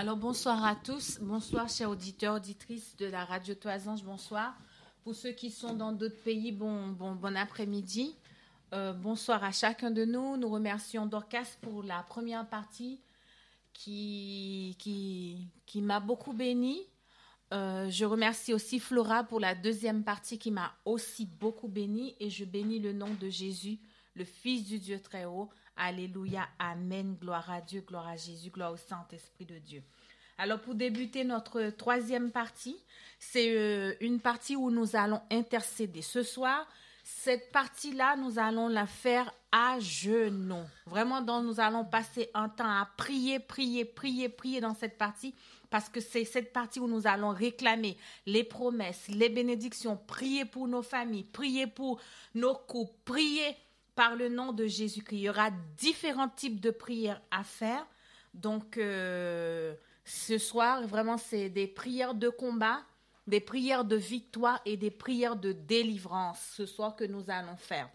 Alors bonsoir à tous, bonsoir chers auditeurs, auditrices de la radio Toisange, bonsoir. Pour ceux qui sont dans d'autres pays, bon, bon, bon après-midi. Euh, bonsoir à chacun de nous. Nous remercions Dorcas pour la première partie qui, qui, qui m'a beaucoup béni. Euh, je remercie aussi Flora pour la deuxième partie qui m'a aussi beaucoup béni et je bénis le nom de Jésus, le Fils du Dieu très haut. Alléluia, Amen, gloire à Dieu, gloire à Jésus, gloire au Saint-Esprit de Dieu. Alors pour débuter notre troisième partie, c'est euh, une partie où nous allons intercéder. Ce soir, cette partie-là, nous allons la faire à genoux. Vraiment, donc, nous allons passer un temps à prier, prier, prier, prier dans cette partie parce que c'est cette partie où nous allons réclamer les promesses, les bénédictions, prier pour nos familles, prier pour nos couples, prier par le nom de Jésus-Christ. Il y aura différents types de prières à faire. Donc, euh, ce soir, vraiment, c'est des prières de combat, des prières de victoire et des prières de délivrance ce soir que nous allons faire.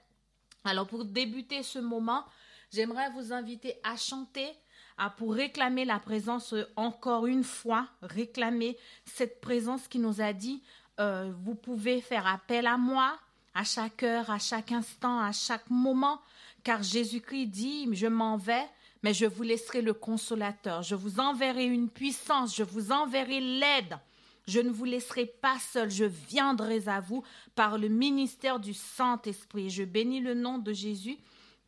Alors, pour débuter ce moment, j'aimerais vous inviter à chanter à pour réclamer la présence encore une fois, réclamer cette présence qui nous a dit, euh, vous pouvez faire appel à moi à chaque heure, à chaque instant, à chaque moment, car Jésus-Christ dit, je m'en vais, mais je vous laisserai le consolateur, je vous enverrai une puissance, je vous enverrai l'aide. Je ne vous laisserai pas seul, je viendrai à vous par le ministère du Saint-Esprit. Je bénis le nom de Jésus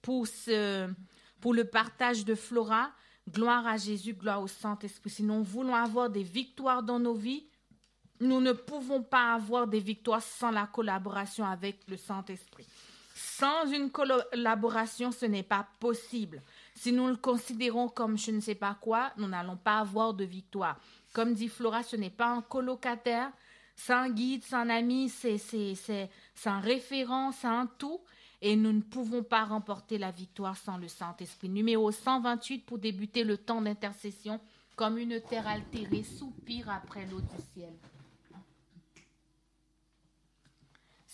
pour, le partage de Flora Gloire à Jésus, gloire au Saint-Esprit. Si nous voulons avoir des victoires dans nos vies, nous ne pouvons pas avoir des victoires sans la collaboration avec le Saint-Esprit. Sans une collaboration, ce n'est pas possible. Si nous le considérons comme je ne sais pas quoi, nous n'allons pas avoir de victoire. Comme dit Flora, ce n'est pas un colocataire, c'est un guide, c'est un ami, c'est un référent, c'est un tout et nous ne pouvons pas remporter la victoire sans le Saint-Esprit. Numéro 128 pour débuter le temps d'intercession, comme une terre altérée soupire après l'eau du ciel.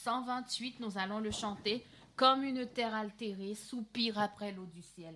128, nous allons le chanter, comme une terre altérée soupire après l'eau du ciel.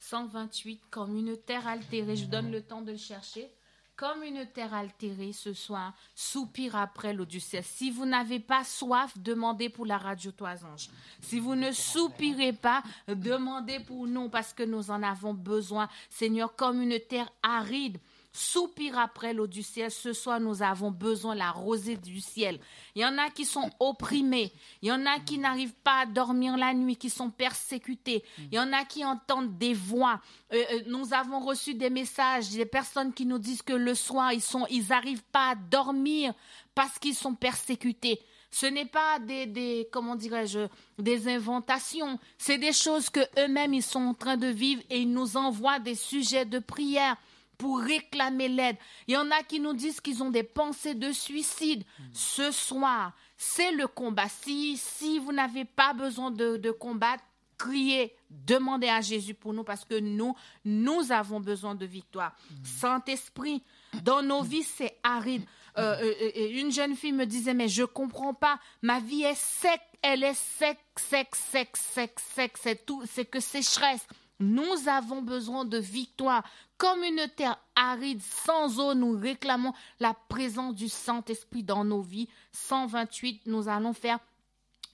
128, comme une terre altérée, je donne le temps de le chercher comme une terre altérée ce soir, soupire après l'eau du ciel. Si vous n'avez pas soif, demandez pour la radio Toisange. Si vous ne soupirez pas, demandez pour nous parce que nous en avons besoin. Seigneur, comme une terre aride, soupire après l'eau du ciel. Ce soir, nous avons besoin de la rosée du ciel. Il y en a qui sont opprimés. Il y en a qui n'arrivent pas à dormir la nuit, qui sont persécutés. Il y en a qui entendent des voix. Euh, euh, nous avons reçu des messages, des personnes qui nous disent que le soir, ils ils n'arrivent pas à dormir parce qu'ils sont persécutés. Ce n'est pas des, des comment dirais-je, des inventations. C'est des choses que eux-mêmes ils sont en train de vivre et ils nous envoient des sujets de prière pour réclamer l'aide. Il y en a qui nous disent qu'ils ont des pensées de suicide. Ce soir, c'est le combat. Si, vous n'avez pas besoin de, de combattre, criez, demandez à Jésus pour nous parce que nous, nous avons besoin de victoire. Saint-Esprit, dans nos vies, c'est aride. Euh, euh, euh, une jeune fille me disait, mais je comprends pas, ma vie est sec, elle est sec, sec, sec, sec, sec, c'est tout, c'est que sécheresse. Nous avons besoin de victoire. Comme une terre aride, sans eau, nous réclamons la présence du Saint-Esprit dans nos vies. 128, nous allons faire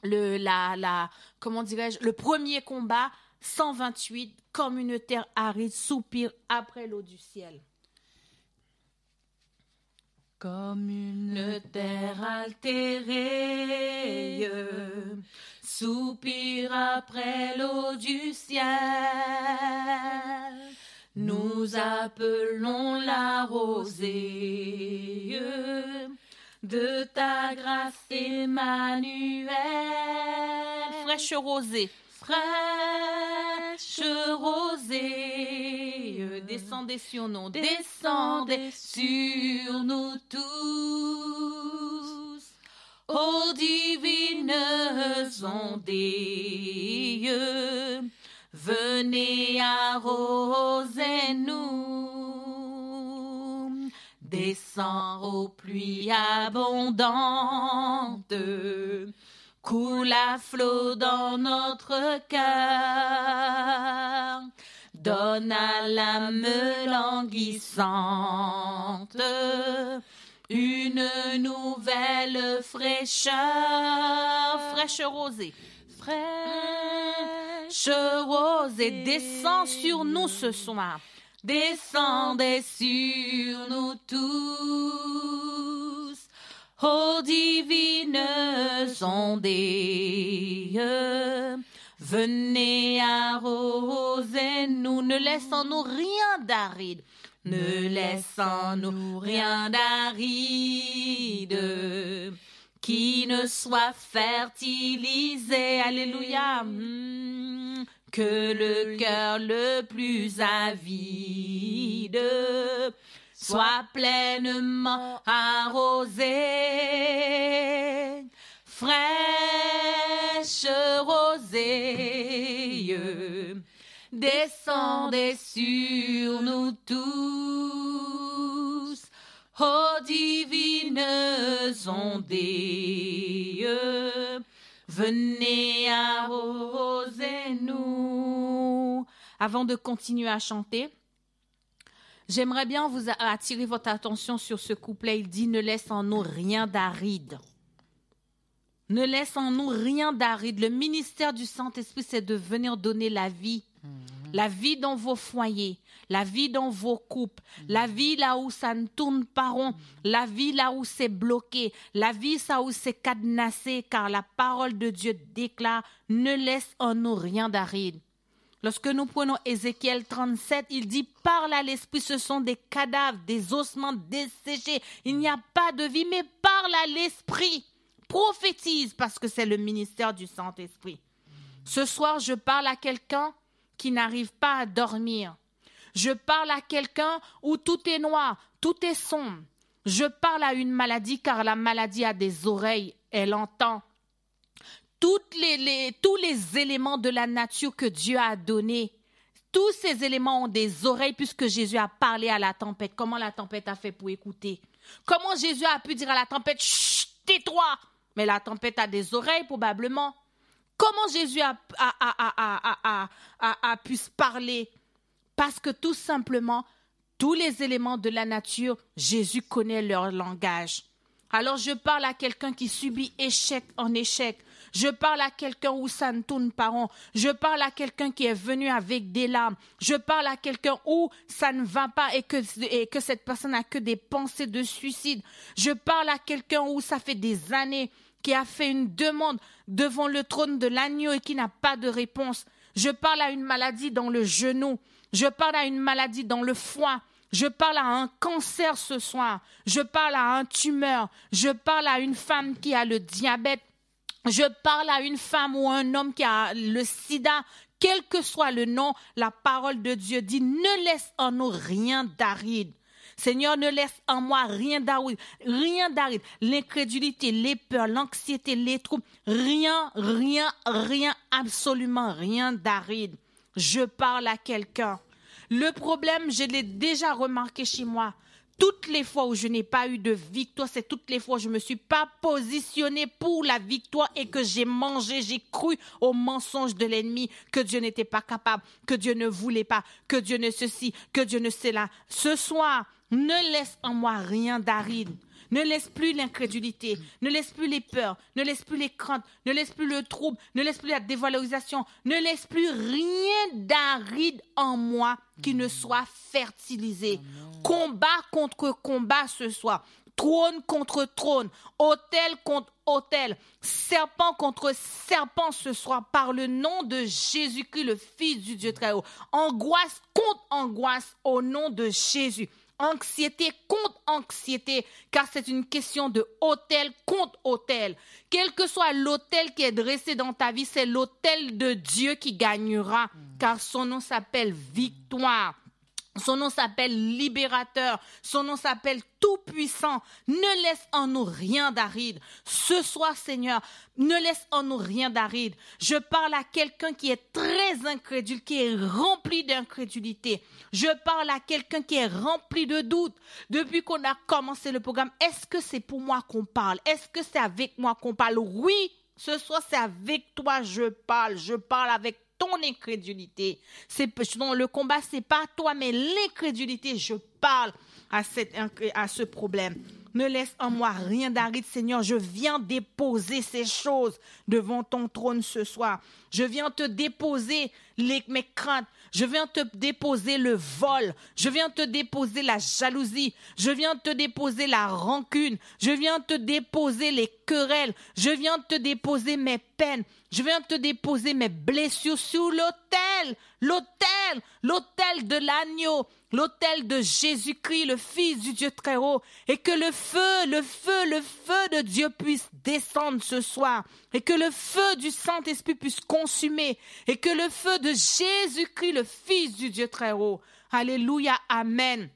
le, la, comment dirais-je, le premier combat. 128, comme une terre aride, soupire après l'eau du ciel. Comme une terre altérée, soupire après l'eau du ciel. Nous appelons la rosée de ta grâce Emmanuel. Fraîche rosée. Fraîche rosée. Descendez sur nous. Descendez sur nous tous. Ô divines ondées, venez arroser nous. Descends aux pluies abondantes, coule à flot dans notre cœur. Donne à l'âme languissante une nouvelle fraîcheur, fraîche rosée, fraîche rosée, descend sur nous ce soir, descendez sur nous tous, ô divines ondes, venez arroser nous, ne laissons-nous rien d'aride. Ne laissons-nous rien d'aride qui ne soit fertilisé, alléluia, hmm, que le cœur le plus avide soit pleinement arrosé, fraîche rosée descendez sur nous tous, ô divines ondes, venez arroser nous. Avant de continuer à chanter, j'aimerais bien vous attirer votre attention sur ce couplet. Il dit Ne laisse en nous rien d'aride. Ne laisse en nous rien d'aride. Le ministère du Saint-Esprit, c'est de venir donner la vie Mhm. La vie dans vos foyers, la vie dans vos couples, mhm. la vie là où ça ne tourne pas rond, la vie là où c'est bloqué, la vie là où c'est cadenassé, car la parole de Dieu déclare ne laisse en nous rien d'aride. Lorsque nous prenons Ézéchiel 37, il dit Parle à l'esprit, ce sont des cadavres, des ossements desséchés. Il n'y a pas de vie, mais parle à l'esprit. Prophétise, parce que c'est le ministère du Saint-Esprit. Ce soir, je parle à quelqu'un qui n'arrive pas à dormir. Je parle à quelqu'un où tout est noir, tout est sombre. Je parle à une maladie car la maladie a des oreilles, elle entend. Tous les éléments de la nature que Dieu a donnés, tous ces éléments ont des oreilles puisque Jésus a parlé à la tempête. Comment la tempête a fait pour écouter? Comment Jésus a pu dire à la tempête, chut, tais-toi Mais la tempête a des oreilles probablement. Comment Jésus a, pu se parler Parce que tout simplement, tous les éléments de la nature, Jésus connaît leur langage. Alors je parle à quelqu'un qui subit échec en échec. Je parle à quelqu'un où ça ne tourne pas rond. Je parle à quelqu'un qui est venu avec des larmes. Je parle à quelqu'un où ça ne va pas et que, et que cette personne n'a que des pensées de suicide. Je parle à quelqu'un où ça fait des années qui a fait une demande devant le trône de l'agneau et qui n'a pas de réponse. Je parle à une maladie dans le genou. Je parle à une maladie dans le foie. Je parle à un cancer ce soir. Je parle à un tumeur. Je parle à une femme qui a le diabète. Je parle à une femme ou un homme qui a le sida. Quel que soit le nom, la parole de Dieu dit, ne laisse en nous rien d'aride. Seigneur, ne laisse en moi rien d'aride, rien d'aride. L'incrédulité, les peurs, l'anxiété, les troubles, rien, rien, rien, absolument rien d'aride. Je parle à quelqu'un. Le problème, je l'ai déjà remarqué chez moi. Toutes les fois où je n'ai pas eu de victoire, c'est toutes les fois où je ne me suis pas positionnée pour la victoire et que j'ai mangé, j'ai cru au mensonge de l'ennemi, que Dieu n'était pas capable, que Dieu ne voulait pas, que Dieu ne ceci, que Dieu ne cela. Ce soir, ne laisse en moi rien d'aride. Ne laisse plus l'incrédulité, ne laisse plus les peurs, ne laisse plus les craintes, ne laisse plus le trouble, ne laisse plus la dévalorisation, ne laisse plus rien d'aride en moi qui ne soit fertilisé. Combat contre combat ce soir. Trône contre trône, hôtel contre hôtel, serpent contre serpent ce soir. Par le nom de Jésus-Christ, le Fils du Dieu très haut. Angoisse contre angoisse au nom de Jésus anxiété contre anxiété, car c'est une question de hôtel contre hôtel. Quel que soit l'hôtel qui est dressé dans ta vie, c'est l'hôtel de Dieu qui gagnera, car son nom s'appelle victoire. Son nom s'appelle libérateur. Son nom s'appelle tout-puissant. Ne laisse en nous rien d'aride. Ce soir, Seigneur, ne laisse en nous rien d'aride. Je parle à quelqu'un qui est très incrédule, qui est rempli d'incrédulité. Je parle à quelqu'un qui est rempli de doutes. Depuis qu'on a commencé le programme, est-ce que c'est pour moi qu'on parle? Est-ce que c'est avec moi qu'on parle? Oui, ce soir, c'est avec toi je parle. Je parle avec ton incrédulité. C'est le combat, c'est pas toi, mais l'incrédulité. Je parle à, cette, à ce problème. Ne laisse en moi rien d'aride, Seigneur. Je viens déposer ces choses devant ton trône ce soir. Je viens te déposer mes craintes. Je viens te déposer le vol. Je viens te déposer la jalousie. Je viens te déposer la rancune. Je viens te déposer les querelles. Je viens te déposer mes peines. Je viens te déposer mes blessures sous l'autel. L'autel. L'autel de l'agneau l'autel de Jésus-Christ, le Fils du Dieu très haut, et que le feu, le feu, le feu de Dieu puisse descendre ce soir, et que le feu du Saint-Esprit puisse consumer, et que le feu de Jésus-Christ, le Fils du Dieu très haut, Alléluia, Amen,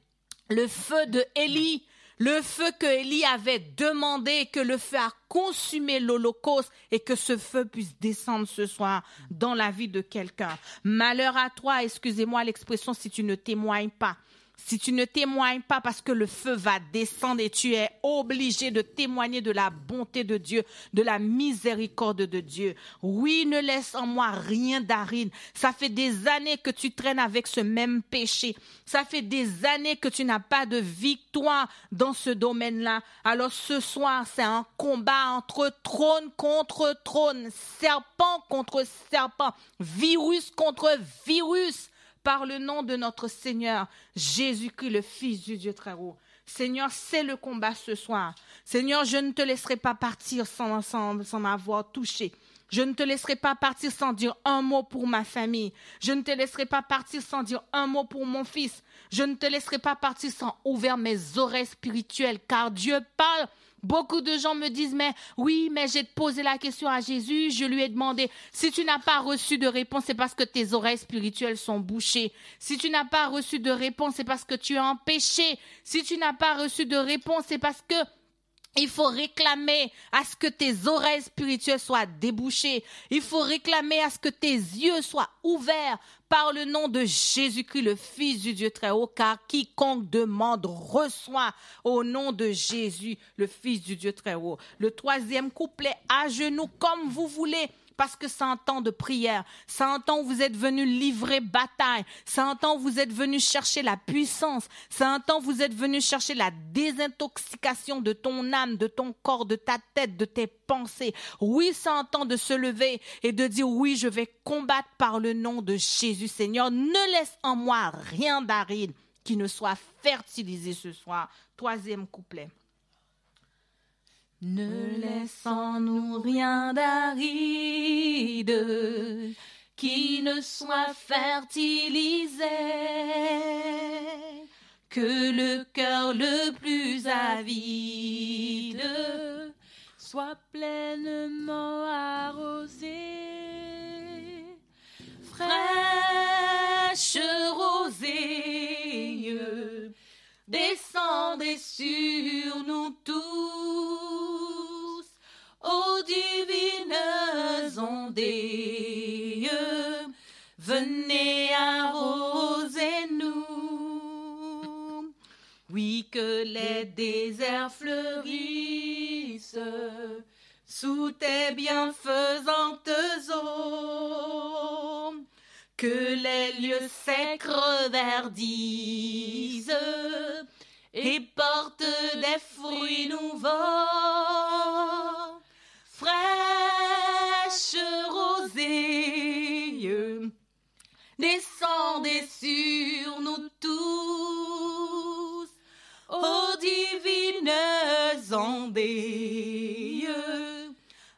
le feu de Élie, le feu que Élie avait demandé, que le feu a consumé l'Holocauste et que ce feu puisse descendre ce soir dans la vie de quelqu'un. Malheur à toi, excusez-moi l'expression si tu ne témoignes pas si tu ne témoignes pas parce que le feu va descendre et tu es obligé de témoigner de la bonté de Dieu, de la miséricorde de Dieu. Oui, ne laisse en moi rien d'aride. Ça fait des années que tu traînes avec ce même péché. Ça fait des années que tu n'as pas de victoire dans ce domaine-là. Alors ce soir, c'est un combat entre trône contre trône, serpent contre serpent, virus contre virus par le nom de notre Seigneur Jésus-Christ, le Fils du Dieu très haut. Seigneur, c'est le combat ce soir. Seigneur, je ne te laisserai pas partir sans, sans, sans m'avoir touché. Je ne te laisserai pas partir sans dire un mot pour ma famille. Je ne te laisserai pas partir sans dire un mot pour mon fils. Je ne te laisserai pas partir sans ouvrir mes oreilles spirituelles, car Dieu parle Beaucoup de gens me disent, mais oui, mais j'ai posé la question à Jésus, je lui ai demandé, si tu n'as pas reçu de réponse, c'est parce que tes oreilles spirituelles sont bouchées. Si tu n'as pas reçu de réponse, c'est parce que tu es empêché. Si tu n'as pas reçu de réponse, c'est parce que il faut réclamer à ce que tes oreilles spirituelles soient débouchées. Il faut réclamer à ce que tes yeux soient ouverts par le nom de Jésus-Christ, le Fils du Dieu très haut, car quiconque demande reçoit au nom de Jésus, le Fils du Dieu très haut. Le troisième couplet, à genoux comme vous voulez parce que c'est un temps de prière, c'est un temps où vous êtes venu livrer bataille, c'est un temps où vous êtes venu chercher la puissance, c'est un temps où vous êtes venu chercher la désintoxication de ton âme, de ton corps, de ta tête, de tes pensées. Oui, c'est un temps de se lever et de dire oui, je vais combattre par le nom de Jésus Seigneur. Ne laisse en moi rien d'aride qui ne soit fertilisé ce soir. Troisième couplet. Ne laissons-nous rien d'aride qui ne soit fertilisé, que le cœur le plus avide soit pleinement arrosé. Fraîche rosée, descendez sur nous tous ô divines ondées, venez arroser nous. Oui, que les déserts fleurissent sous tes bienfaisantes eaux, que les lieux secs reverdissent et portent des fruits nouveaux fraîche rosée, descendez sur nous tous, ô divines ondées,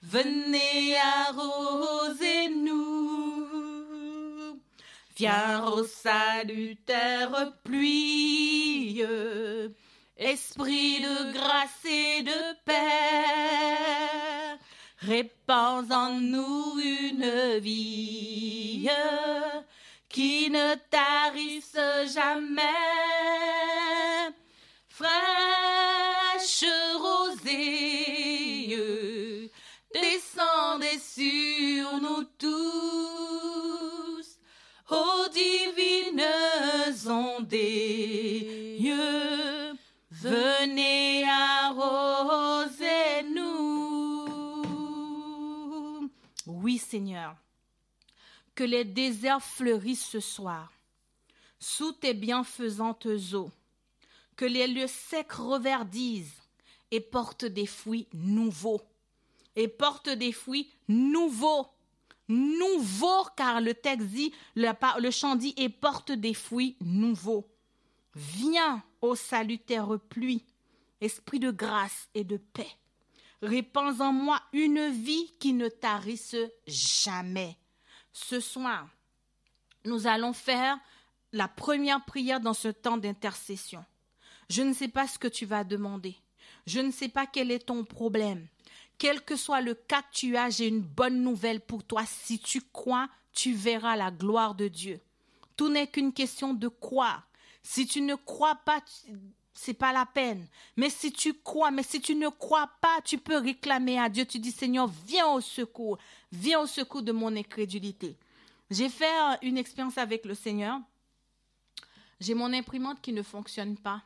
venez arroser nous. Viens au salutaire pluie, esprit de grâce et de paix Répands en nous une vie qui ne tarisse jamais. Fraîche rosée, descendez sur nous tous, ô divines ondées, venez arroser nous. Oui, Seigneur. que les déserts fleurissent ce soir, sous tes bienfaisantes eaux, que les lieux secs reverdisent et portent des fruits nouveaux, et portent des fruits nouveaux, nouveaux, car le texte dit, le, le chant dit, et porte des fruits nouveaux. Viens, ô salutaire pluie, esprit de grâce et de paix. Répands en moi une vie qui ne tarisse jamais. Ce soir, nous allons faire la première prière dans ce temps d'intercession. Je ne sais pas ce que tu vas demander. Je ne sais pas quel est ton problème. Quel que soit le cas que tu as, j'ai une bonne nouvelle pour toi. Si tu crois, tu verras la gloire de Dieu. Tout n'est qu'une question de croire. Si tu ne crois pas, c'est pas la peine. Mais si tu crois, mais si tu ne crois pas, tu peux réclamer à Dieu. Tu dis, Seigneur, viens au secours. Viens au secours de mon incrédulité. J'ai fait une expérience avec le Seigneur. J'ai mon imprimante qui ne fonctionne pas.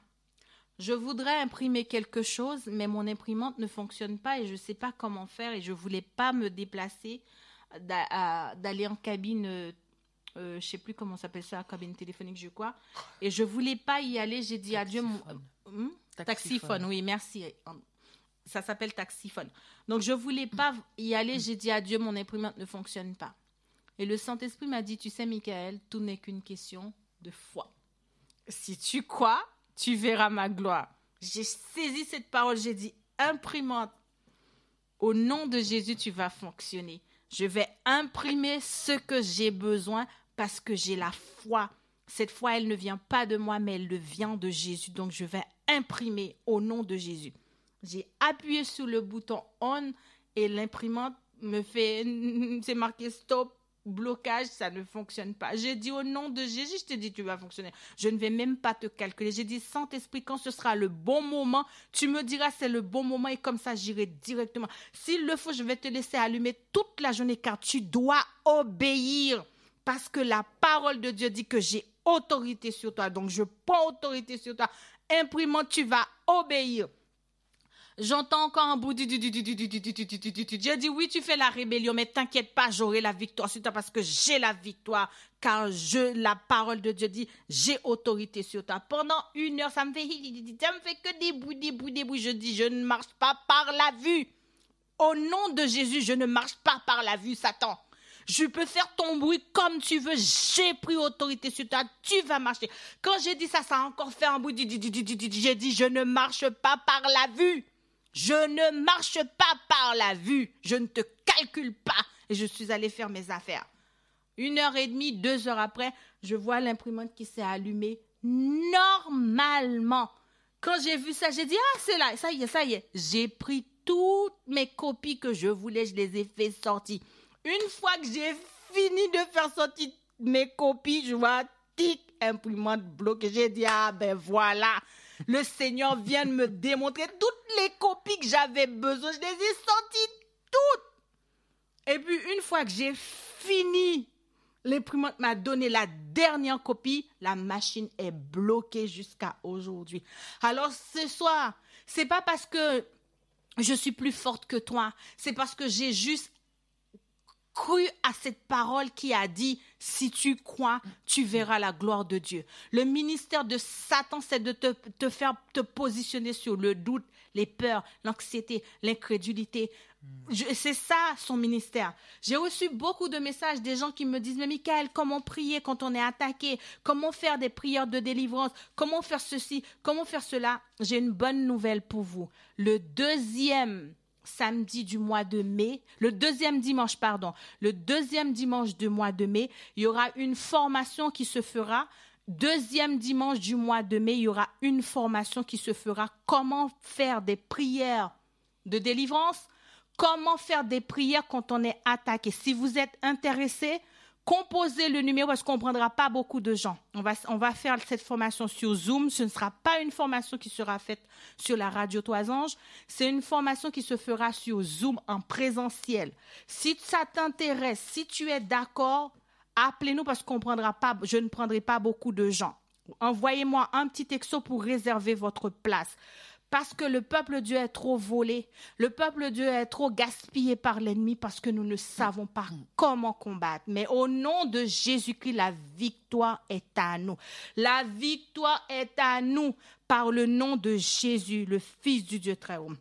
Je voudrais imprimer quelque chose, mais mon imprimante ne fonctionne pas et je ne sais pas comment faire et je ne voulais pas me déplacer, d'aller en cabine, euh, je ne sais plus comment s'appelle ça, cabine téléphonique, je crois. Et je ne voulais pas y aller. J'ai dit adieu. Mon, hmm? taxiphone. oui, merci. Ça s'appelle taxiphone. Donc je ne voulais pas y aller. J'ai dit adieu, mon imprimante ne fonctionne pas. Et le Saint-Esprit m'a dit, tu sais, Michael, tout n'est qu'une question de foi. Si tu crois, tu verras ma gloire. J'ai saisi cette parole, j'ai dit, imprimante, au nom de Jésus, tu vas fonctionner. Je vais imprimer ce que j'ai besoin parce que j'ai la foi. Cette foi, elle ne vient pas de moi, mais elle vient de Jésus. Donc, je vais imprimer au nom de Jésus. J'ai appuyé sur le bouton on et l'imprimante me fait, c'est marqué stop, blocage, ça ne fonctionne pas. J'ai dit au nom de Jésus, je te dis, tu vas fonctionner. Je ne vais même pas te calculer. J'ai dit, Saint-Esprit, quand ce sera le bon moment, tu me diras c'est le bon moment et comme ça, j'irai directement. S'il le faut, je vais te laisser allumer toute la journée car tu dois obéir. Parce que la parole de Dieu dit que j'ai autorité sur toi. Donc, je prends autorité sur toi. Imprimant, tu vas obéir. J'entends encore un bout. J'ai dit oui, tu fais la rébellion, mais t'inquiète pas, j'aurai la victoire sur toi parce que j'ai la victoire. Car je, la parole de Dieu dit, j'ai autorité sur toi. Pendant une heure, ça me fait, ça me fait que des bouts, des bouts, des bouts. Je dis, je ne marche pas par la vue. Au nom de Jésus, je ne marche pas par la vue, Satan. Je peux faire ton bruit comme tu veux. J'ai pris autorité sur toi. Tu vas marcher. Quand j'ai dit ça, ça a encore fait un bruit. J'ai dit, je ne marche pas par la vue. Je ne marche pas par la vue. Je ne te calcule pas. Et je suis allée faire mes affaires. Une heure et demie, deux heures après, je vois l'imprimante qui s'est allumée normalement. Quand j'ai vu ça, j'ai dit, ah, c'est là, ça y est, ça y est. J'ai pris toutes mes copies que je voulais, je les ai fait sortir. Une fois que j'ai fini de faire sortir mes copies, je vois, tic, imprimante bloquée. J'ai dit, ah ben voilà, le Seigneur vient de me démontrer toutes les copies que j'avais besoin. Je les ai sorties toutes. Et puis, une fois que j'ai fini, l'imprimante m'a donné la dernière copie. La machine est bloquée jusqu'à aujourd'hui. Alors, ce soir, c'est pas parce que je suis plus forte que toi. C'est parce que j'ai juste cru à cette parole qui a dit, si tu crois, tu verras la gloire de Dieu. Le ministère de Satan, c'est de te, faire te positionner sur le doute, les peurs, l'anxiété, l'incrédulité. C'est ça son ministère. J'ai reçu beaucoup de messages des gens qui me disent, mais Michael, comment prier quand on est attaqué? Comment faire des prières de délivrance? Comment faire ceci? Comment faire cela? J'ai une bonne nouvelle pour vous. Le deuxième samedi du mois de mai, le deuxième dimanche, pardon, le deuxième dimanche du mois de mai, il y aura une formation qui se fera. Deuxième dimanche du mois de mai, il y aura une formation qui se fera. Comment faire des prières de délivrance, comment faire des prières quand on est attaqué? Si vous êtes intéressé, composez le numéro parce qu'on ne prendra pas beaucoup de gens. On va, faire cette formation sur Zoom. Ce ne sera pas une formation qui sera faite sur la radio Toisange. C'est une formation qui se fera sur Zoom en présentiel. Si ça t'intéresse, si tu es d'accord, appelez-nous parce qu'on prendra pas, je ne prendrai pas beaucoup de gens. Envoyez-moi un petit texto pour réserver votre place. Parce que le peuple Dieu est trop volé, le peuple Dieu est trop gaspillé par l'ennemi parce que nous ne savons pas comment combattre. Mais au nom de Jésus-Christ, la victoire est à nous. La victoire est à nous par le nom de Jésus, le Fils du Dieu très haut.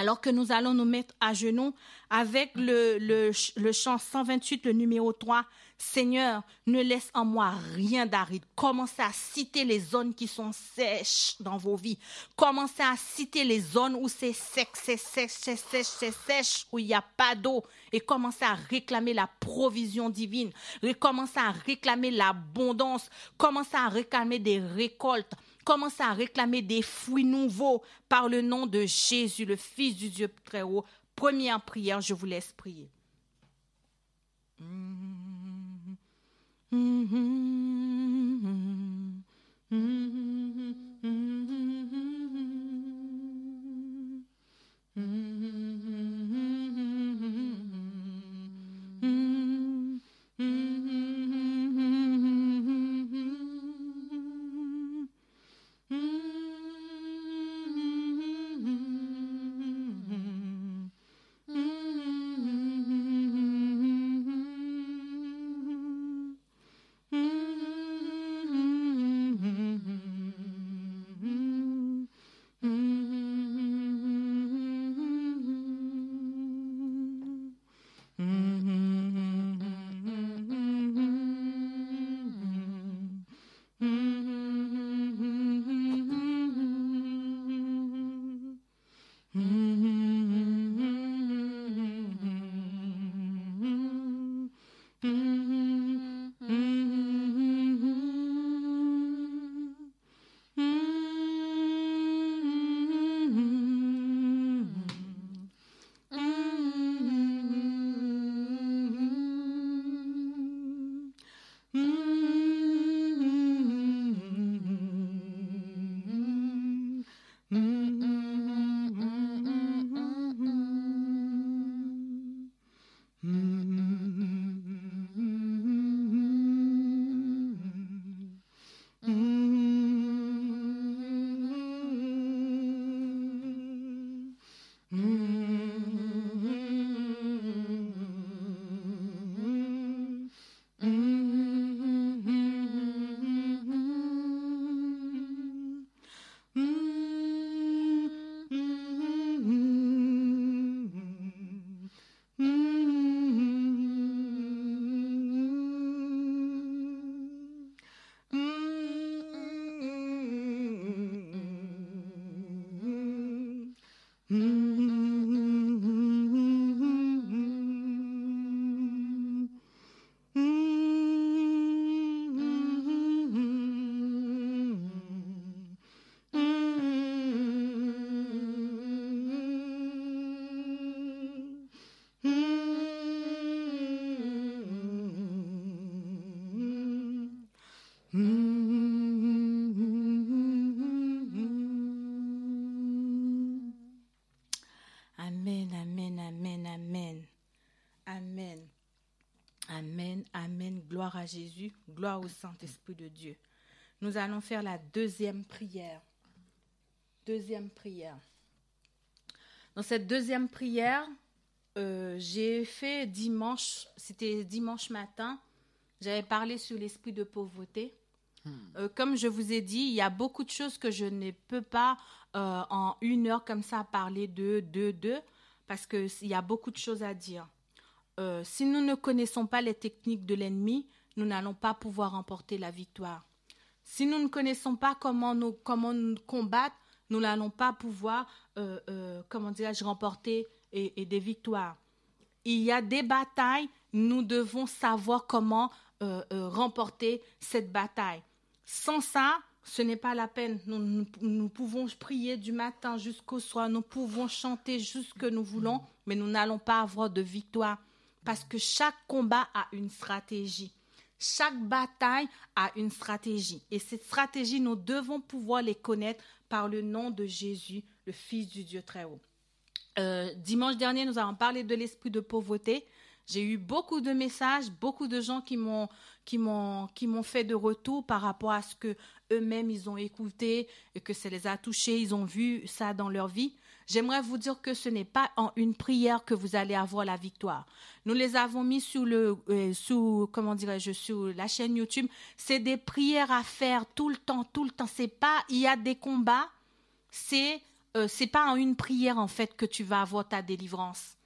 Alors que nous allons nous mettre à genoux avec le, le, chant 128, le numéro 3, Seigneur, ne laisse en moi rien d'aride. Commencez à citer les zones qui sont sèches dans vos vies. Commencez à citer les zones où c'est sec, c'est sèche, c'est sèche, c'est sèche, où il n'y a pas d'eau. Et commencez à réclamer la provision divine. Commencez à réclamer l'abondance. Commencez à réclamer des récoltes. Commencez à réclamer des fruits nouveaux par le nom de Jésus, le Fils du Dieu très haut. Première prière, je vous laisse prier. Gloire au Saint-Esprit de Dieu. Nous allons faire la deuxième prière. Deuxième prière. Dans cette deuxième prière, euh, j'ai fait dimanche, c'était dimanche matin, j'avais parlé sur l'esprit de pauvreté. Hmm. Euh, comme je vous ai dit, il y a beaucoup de choses que je ne peux pas euh, en une heure comme ça parler de, de, de, parce qu'il y a beaucoup de choses à dire. si nous ne connaissons pas les techniques de l'ennemi, nous n'allons pas pouvoir remporter la victoire. Si nous ne connaissons pas comment nous, comment nous combattre, nous n'allons pas pouvoir, euh, euh, comment dirais-je, remporter et, des victoires. Il y a des batailles, nous devons savoir comment euh, remporter cette bataille. Sans ça, ce n'est pas la peine. Nous, pouvons prier du matin jusqu'au soir, nous pouvons chanter juste ce que nous voulons, mais nous n'allons pas avoir de victoire parce que chaque combat a une stratégie. Chaque bataille a une stratégie. Et cette stratégie, nous devons pouvoir les connaître par le nom de Jésus, le Fils du Dieu très haut. Euh, dimanche dernier, nous avons parlé de l'esprit de pauvreté. J'ai eu beaucoup de messages, beaucoup de gens qui m'ont qui m'ont qui m'ont fait de retour par rapport à ce que eux-mêmes ils ont écouté et que ça les a touchés, ils ont vu ça dans leur vie. J'aimerais vous dire que ce n'est pas en une prière que vous allez avoir la victoire. Nous les avons mis sous le euh, sous comment dirais-je sur la chaîne YouTube. C'est des prières à faire tout le temps, tout le temps. C'est pas il y a des combats, c'est euh, c'est pas en une prière en fait que tu vas avoir ta délivrance.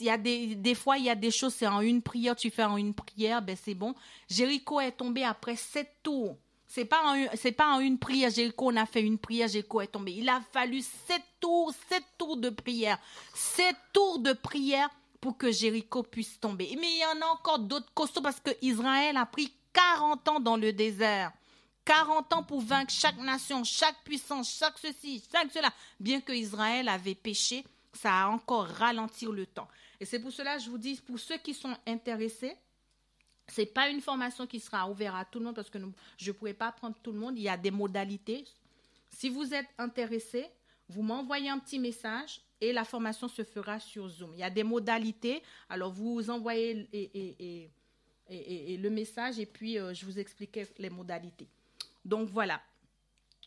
Y a des, des fois, il y a des choses, c'est en une prière, tu fais en une prière, ben c'est bon. Jéricho est tombé après sept tours. C'est pas en, pas en une prière, Jéricho, on a fait une prière, Jéricho est tombé. Il a fallu sept tours, sept tours de prière. Sept tours de prière pour que Jéricho puisse tomber. Mais il y en a encore d'autres costauds parce que Israël a pris 40 ans dans le désert. 40 ans pour vaincre chaque nation, chaque puissance, chaque ceci, chaque cela. Bien que Israël avait péché, ça a encore ralenti le temps. Et c'est pour cela que je vous dis, pour ceux qui sont intéressés, ce n'est pas une formation qui sera ouverte à tout le monde parce que je ne pourrais pas prendre tout le monde. Il y a des modalités. Si vous êtes intéressé, vous m'envoyez un petit message et la formation se fera sur Zoom. Il y a des modalités. Alors, vous envoyez le message et puis euh, je vous expliquerai les modalités. Donc voilà.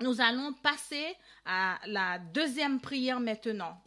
Nous allons passer à la deuxième prière maintenant.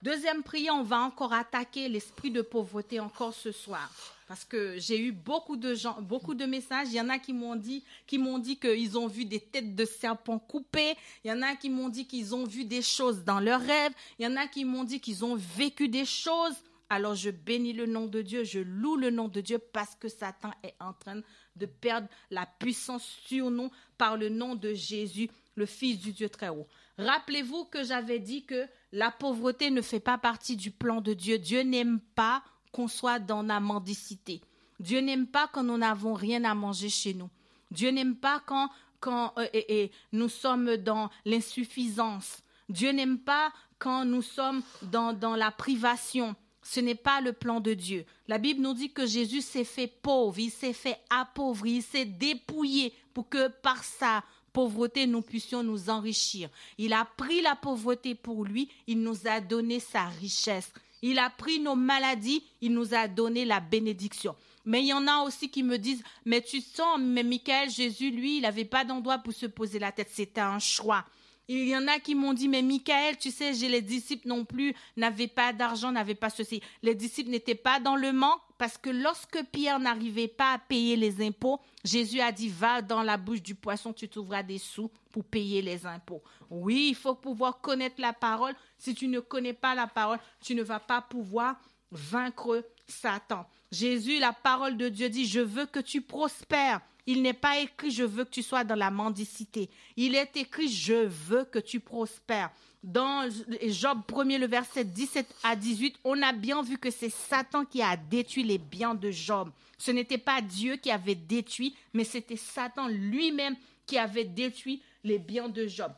Deuxième prière, on va encore attaquer l'esprit de pauvreté encore ce soir. Parce que j'ai eu beaucoup de gens, beaucoup de messages. Il y en a qui m'ont dit, qui m'ont dit qu'ils ont vu des têtes de serpents coupées. Il y en a qui m'ont dit qu'ils ont vu des choses dans leurs rêves. Il y en a qui m'ont dit qu'ils ont vécu des choses. Alors je bénis le nom de Dieu, je loue le nom de Dieu parce que Satan est en train de perdre la puissance sur nous par le nom de Jésus, le Fils du Dieu très haut. Rappelez-vous que j'avais dit que la pauvreté ne fait pas partie du plan de Dieu. Dieu n'aime pas qu'on soit dans la mendicité. Dieu n'aime pas quand nous n'avons rien à manger chez nous. Dieu n'aime pas quand, quand euh, et, nous sommes dans l'insuffisance. Dieu n'aime pas quand nous sommes dans, dans la privation. Ce n'est pas le plan de Dieu. La Bible nous dit que Jésus s'est fait pauvre, il s'est fait appauvrir, il s'est dépouillé pour que par sa pauvreté nous puissions nous enrichir. Il a pris la pauvreté pour lui, il nous a donné sa richesse. Il a pris nos maladies, il nous a donné la bénédiction. Mais il y en a aussi qui me disent, mais tu sens, mais Michael, Jésus, lui, il n'avait pas d'endroit pour se poser la tête. C'était un choix. Il y en a qui m'ont dit, mais Michael, tu sais, j'ai les disciples non plus, n'avaient pas d'argent, n'avaient pas ceci. Les disciples n'étaient pas dans le manque parce que lorsque Pierre n'arrivait pas à payer les impôts, Jésus a dit, va dans la bouche du poisson, tu trouveras des sous pour payer les impôts. Oui, il faut pouvoir connaître la parole. Si tu ne connais pas la parole, tu ne vas pas pouvoir vaincre Satan. Jésus, la parole de Dieu dit, je veux que tu prospères il n'est pas écrit je veux que tu sois dans la mendicité. Il est écrit je veux que tu prospères. Dans Job 1er, le verset 17 à 18, on a bien vu que c'est Satan qui a détruit les biens de Job. Ce n'était pas Dieu qui avait détruit, mais c'était Satan lui-même qui avait détruit les biens de Job.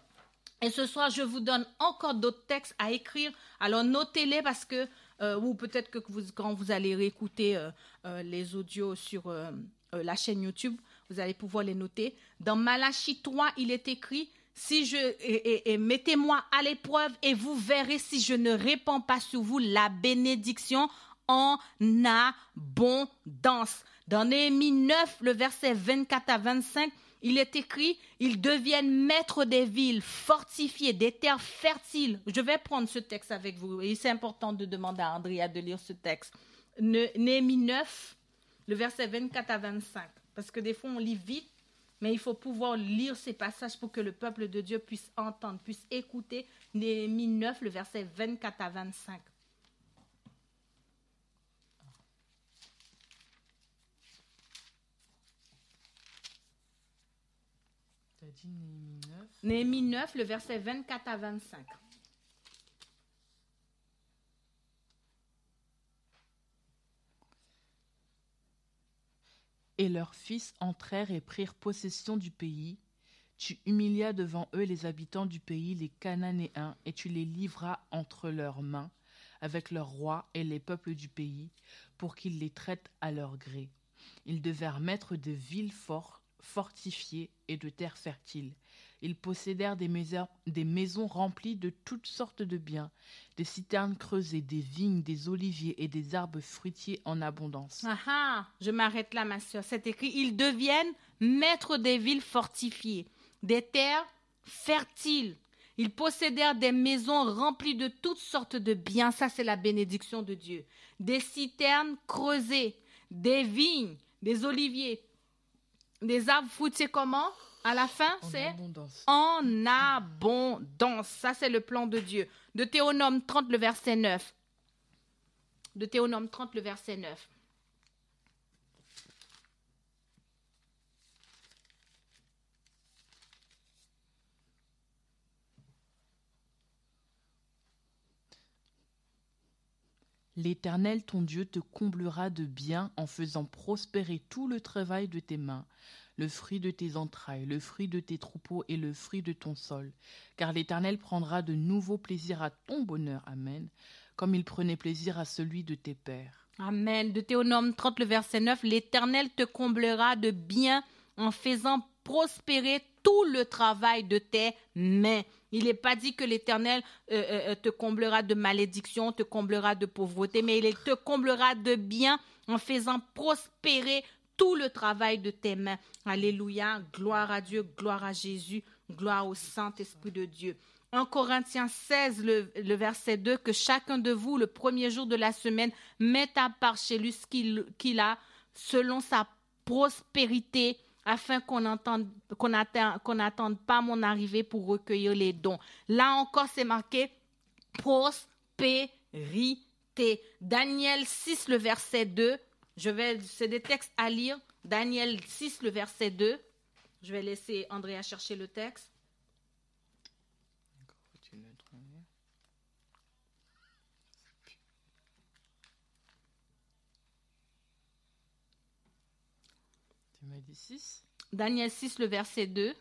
Et ce soir, je vous donne encore d'autres textes à écrire. Alors notez-les parce que, euh, ou peut-être que quand vous allez réécouter euh, euh, les audios sur la chaîne YouTube, vous allez pouvoir les noter. Dans Malachie 3, il est écrit si je et, mettez-moi à l'épreuve et vous verrez si je ne répands pas sur vous la bénédiction en abondance. Dans Néhémie 9, le verset 24 à 25, il est écrit ils deviennent maîtres des villes fortifiées, des terres fertiles. Je vais prendre ce texte avec vous et c'est important de demander à Andrea de lire ce texte. Néhémie 9, le verset 24 à 25. Parce que des fois, on lit vite, mais il faut pouvoir lire ces passages pour que le peuple de Dieu puisse entendre, puisse écouter. Néhémie 9, le verset 24 à 25. as dit Néhémie 9 Néhémie 9, le verset 24 à 25. Et leurs fils entrèrent et prirent possession du pays. Tu humilias devant eux les habitants du pays, les Cananéens, et tu les livras entre leurs mains, avec leurs rois et les peuples du pays, pour qu'ils les traitent à leur gré. Ils devinrent maîtres de villes fortifiées et de terres fertiles. Ils possédèrent des maisons, des maisons remplies de toutes sortes de biens, des citernes creusées, des vignes, des oliviers et des arbres fruitiers en abondance. Ah ah, je m'arrête là, ma soeur. C'est écrit, ils deviennent maîtres des villes fortifiées, des terres fertiles. Ils possédèrent des maisons remplies de toutes sortes de biens. Ça, c'est la bénédiction de Dieu. Des citernes creusées, des vignes, des oliviers, des arbres fruitiers comment? À la fin, c'est en abondance. Ça, c'est le plan de Dieu. De Théonome 30, le verset 9. De Théonome 30, le verset 9. L'Éternel ton Dieu te comblera de bien en faisant prospérer tout le travail de tes mains, le fruit de tes entrailles, le fruit de tes troupeaux et le fruit de ton sol. Car l'Éternel prendra de nouveaux plaisirs à ton bonheur. Amen. Comme il prenait plaisir à celui de tes pères. Amen. Deutéronome 30, le verset 9. L'Éternel te comblera de bien en faisant prospérer tout le travail de tes mains. Il n'est pas dit que l'Éternel euh, euh, te comblera de malédiction, te comblera de pauvreté, mais il te comblera de bien en faisant prospérer tout le travail de tes mains. Alléluia. Gloire à Dieu, gloire à Jésus, gloire au Saint-Esprit de Dieu. 1 Corinthiens 16, le, verset 2, que chacun de vous, le premier jour de la semaine, mette à part chez lui ce qu'il a selon sa prospérité, afin qu'on n'attende pas mon arrivée pour recueillir les dons. Là encore, c'est marqué prospérité. Daniel 6, le verset 2. Je vais, c'est des textes à lire. Daniel 6, le verset 2. Je vais laisser Andrea chercher le texte. Tu m'as dit 6 Daniel 6, le verset 2.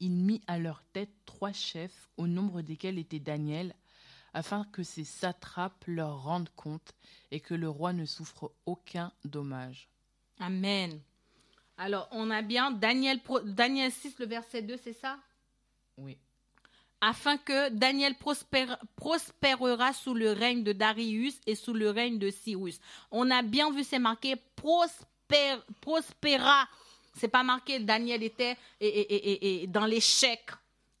Il mit à leur tête trois chefs, au nombre desquels était Daniel, afin que ces satrapes leur rendent compte et que le roi ne souffre aucun dommage. Amen. Alors, on a bien Daniel, pro- Daniel 6, le verset 2, c'est ça? Oui. Afin que Daniel prospérera sous le règne de Darius et sous le règne de Cyrus. On a bien vu, c'est marqué prospère, prospéra. C'est pas marqué Daniel était dans l'échec.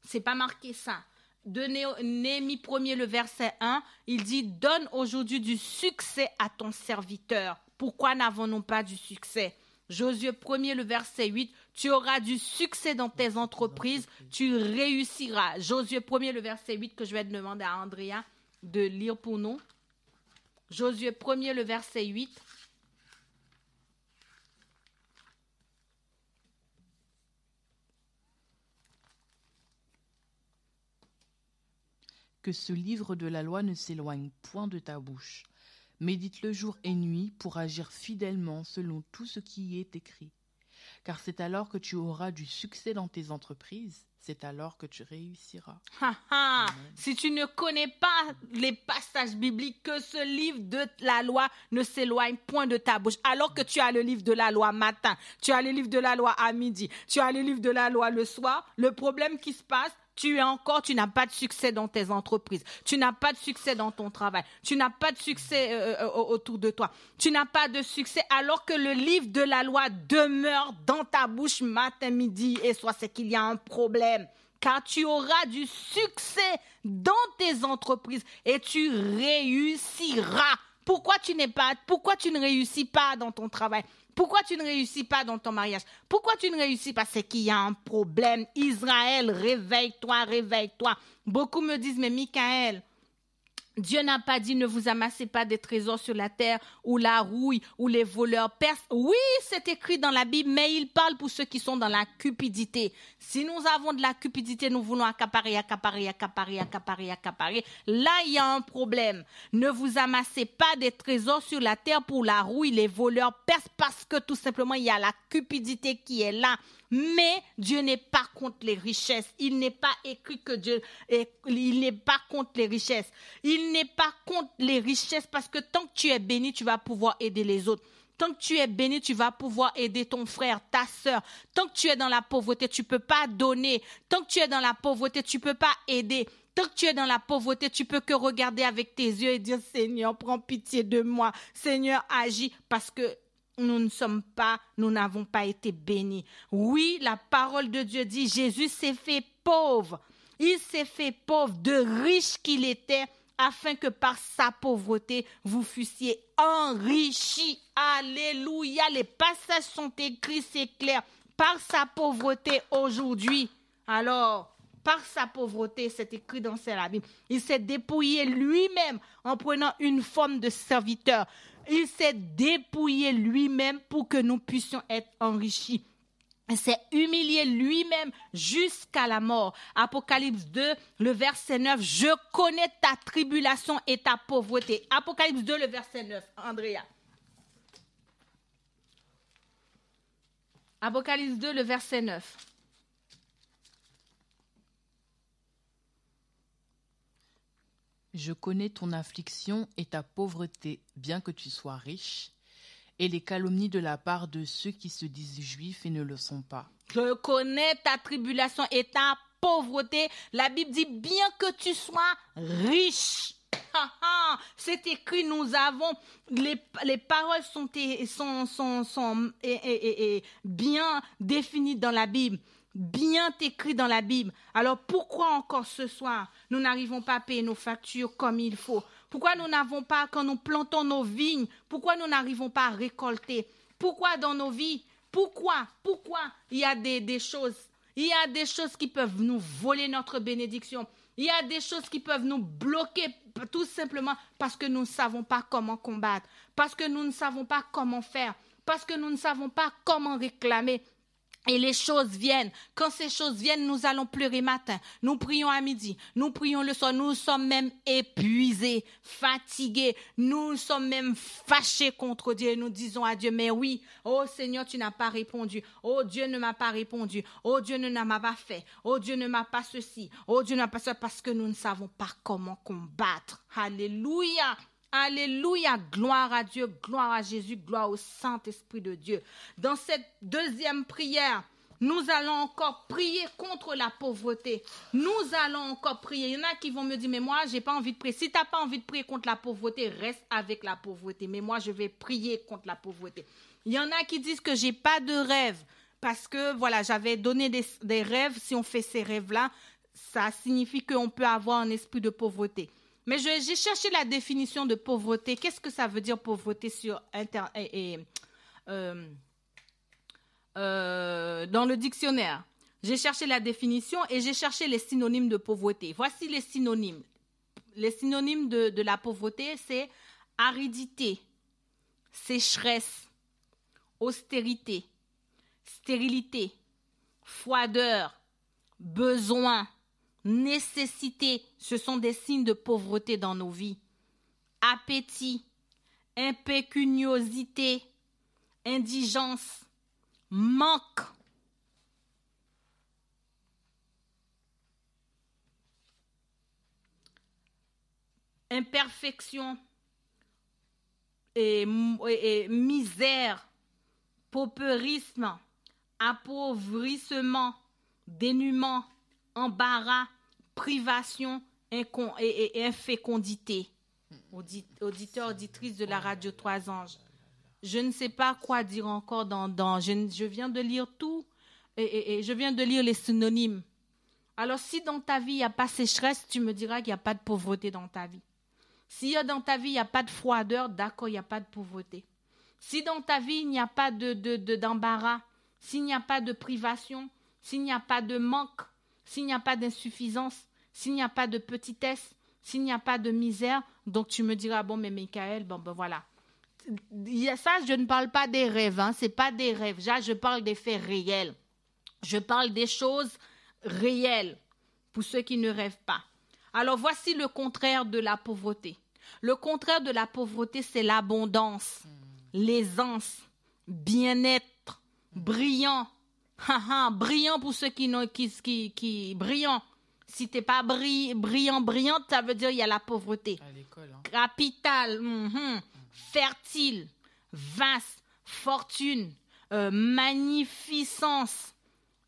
C'est pas marqué ça. De Néhémie 1er, le verset 1, il dit Donne aujourd'hui du succès à ton serviteur. Pourquoi n'avons-nous pas du succès? Josué 1er, le verset 8, tu auras du succès dans tes entreprises, tu réussiras. Josué 1er, le verset 8, que je vais demander à Andrea de lire pour nous. Josué 1er, le verset 8. Que ce livre de la loi ne s'éloigne point de ta bouche. Médite-le jour et nuit pour agir fidèlement selon tout ce qui y est écrit. Car c'est alors que tu auras du succès dans tes entreprises, c'est alors que tu réussiras. Ha, ha. Si tu ne connais pas les passages bibliques, que ce livre de la loi ne s'éloigne point de ta bouche. Alors que tu as le livre de la loi matin, tu as le livre de la loi à midi, tu as le livre de la loi le soir, le problème qui se passe, tu es encore, tu n'as pas de succès dans tes entreprises, tu n'as pas de succès dans ton travail, tu n'as pas de succès euh, euh, autour de toi, tu n'as pas de succès alors que le livre de la loi demeure dans ta bouche matin, midi et soir, c'est qu'il y a un problème. Car tu auras du succès dans tes entreprises et tu réussiras. Pourquoi tu n'es pas, pourquoi tu ne réussis pas dans ton travail? Pourquoi tu ne réussis pas dans ton mariage? Pourquoi tu ne réussis pas? C'est qu'il y a un problème. Israël, réveille-toi, réveille-toi. Beaucoup me disent, mais Michael, Dieu n'a pas dit ne vous amassez pas des trésors sur la terre où la rouille, où les voleurs percent. Oui, c'est écrit dans la Bible, mais il parle pour ceux qui sont dans la cupidité. Si nous avons de la cupidité, nous voulons accaparer, accaparer, accaparer, accaparer, accaparer. Là, il y a un problème. Ne vous amassez pas des trésors sur la terre pour la rouille, les voleurs percent parce que tout simplement, il y a la cupidité qui est là. Mais Dieu n'est pas contre les richesses. Il n'est pas écrit que Dieu il n'est pas contre les richesses. Il n'est pas contre les richesses parce que tant que tu es béni, tu vas pouvoir aider les autres. Tant que tu es béni, tu vas pouvoir aider ton frère, ta sœur. Tant que tu es dans la pauvreté, tu peux pas donner. Tant que tu es dans la pauvreté, tu peux pas aider. Tant que tu es dans la pauvreté, tu peux que regarder avec tes yeux et dire Seigneur, prends pitié de moi. Seigneur, agis parce que nous ne sommes pas, nous n'avons pas été bénis. Oui, la parole de Dieu dit Jésus s'est fait pauvre. Il s'est fait pauvre, de riche qu'il était, afin que par sa pauvreté, vous fussiez enrichis. Alléluia. Les passages sont écrits, c'est clair. Par sa pauvreté aujourd'hui. Alors, par sa pauvreté, c'est écrit dans la Bible. Il s'est dépouillé lui-même en prenant une forme de serviteur. Il s'est dépouillé lui-même pour que nous puissions être enrichis. Il s'est humilié lui-même jusqu'à la mort. Apocalypse 2, le verset 9. Je connais ta tribulation et ta pauvreté. Apocalypse 2, le verset 9. Andrea. Apocalypse 2, le verset 9. Je connais ton affliction et ta pauvreté, bien que tu sois riche, et les calomnies de la part de ceux qui se disent juifs et ne le sont pas. Je connais ta tribulation et ta pauvreté. La Bible dit bien que tu sois riche. C'est écrit, nous avons, les, les paroles sont, sont, sont, sont bien définies dans la Bible bien écrit dans la Bible. Alors pourquoi encore ce soir nous n'arrivons pas à payer nos factures comme il faut? Pourquoi nous n'avons pas, quand nous plantons nos vignes, pourquoi nous n'arrivons pas à récolter? Pourquoi dans nos vies Pourquoi Pourquoi il y a des, choses Il y a des choses qui peuvent nous voler notre bénédiction? Il y a des choses qui peuvent nous bloquer tout simplement parce que nous ne savons pas comment combattre, parce que nous ne savons pas comment faire, parce que nous ne savons pas comment réclamer, et les choses viennent. Quand ces choses viennent, nous allons pleurer matin. Nous prions à midi. Nous prions le soir. Nous sommes même épuisés, fatigués. Nous sommes même fâchés contre Dieu. nous disons à Dieu, mais oui, oh Seigneur, tu n'as pas répondu. Oh Dieu ne m'a pas répondu. Oh Dieu ne m'a pas fait. Oh Dieu ne m'a pas ceci. Oh Dieu n'a pas ça parce que nous ne savons pas comment combattre. Alléluia. Alléluia, gloire à Dieu, gloire à Jésus, gloire au Saint-Esprit de Dieu. Dans cette deuxième prière, nous allons encore prier contre la pauvreté. Nous allons encore prier. Il y en a qui vont me dire, mais moi, j'ai pas envie de prier. Si tu n'as pas envie de prier contre la pauvreté, reste avec la pauvreté. Mais moi, je vais prier contre la pauvreté. Il y en a qui disent que j'ai pas de rêve parce que, voilà, j'avais donné des, des rêves. Si on fait ces rêves-là, ça signifie qu'on peut avoir un esprit de pauvreté. Mais j'ai cherché la définition de pauvreté. Qu'est-ce que ça veut dire pauvreté sur Internet et, euh, euh, dans le dictionnaire? J'ai cherché la définition et j'ai cherché les synonymes de pauvreté. Voici les synonymes. Les synonymes de, de la pauvreté, c'est aridité, sécheresse, austérité, stérilité, froideur, besoin, nécessité, ce sont des signes de pauvreté dans nos vies. Appétit, impécuniosité, indigence, manque. Imperfection et, misère, paupérisme, appauvrissement, dénuement, embarras, privation et, infécondité. auditeur, auditrice de la radio Trois Anges. Je ne sais pas quoi dire encore dans. dans je, viens de lire tout et, je viens de lire les synonymes. Alors, si dans ta vie, il n'y a pas sécheresse, tu me diras qu'il n'y a pas de pauvreté dans ta vie. Si dans ta vie, il n'y a pas de froideur, d'accord, il n'y a pas de pauvreté. Si dans ta vie, il n'y a pas de, d'embarras, s'il n'y a pas de privation, s'il n'y a pas de manque, s'il n'y a pas d'insuffisance, s'il n'y a pas de petitesse, s'il n'y a pas de misère, donc tu me diras, bon, mais Michael, bon, ben voilà. Ça, je ne parle pas des rêves, hein, ce n'est pas des rêves. je parle des faits réels. Je parle des choses réelles pour ceux qui ne rêvent pas. Alors voici le contraire de la pauvreté. Le contraire de la pauvreté, c'est l'abondance, l'aisance, bien-être, brillant, brillant pour ceux qui, qui, qui, qui brillant. Si t'es pas brillant, brillante, ça veut dire il y a la pauvreté. À l'école. Hein. Capital, mhm. fertile, vaste, fortune, euh, magnificence,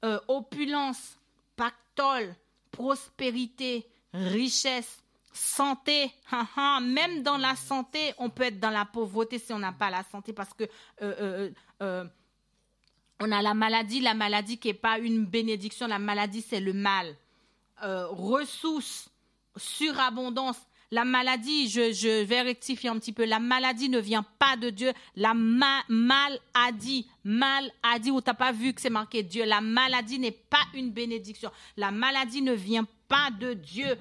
euh, opulence, pactole, prospérité, richesse, santé. Même dans la santé, on peut être dans la pauvreté si on n'a pas la santé parce que euh, on a la maladie, la maladie qui n'est pas une bénédiction, la maladie c'est le mal. ressources, surabondance, la maladie, je, vais rectifier un petit peu, la maladie ne vient pas de Dieu. La ma maladie, maladie, où tu n'as pas vu que c'est marqué Dieu. La maladie n'est pas une bénédiction. La maladie ne vient pas de Dieu.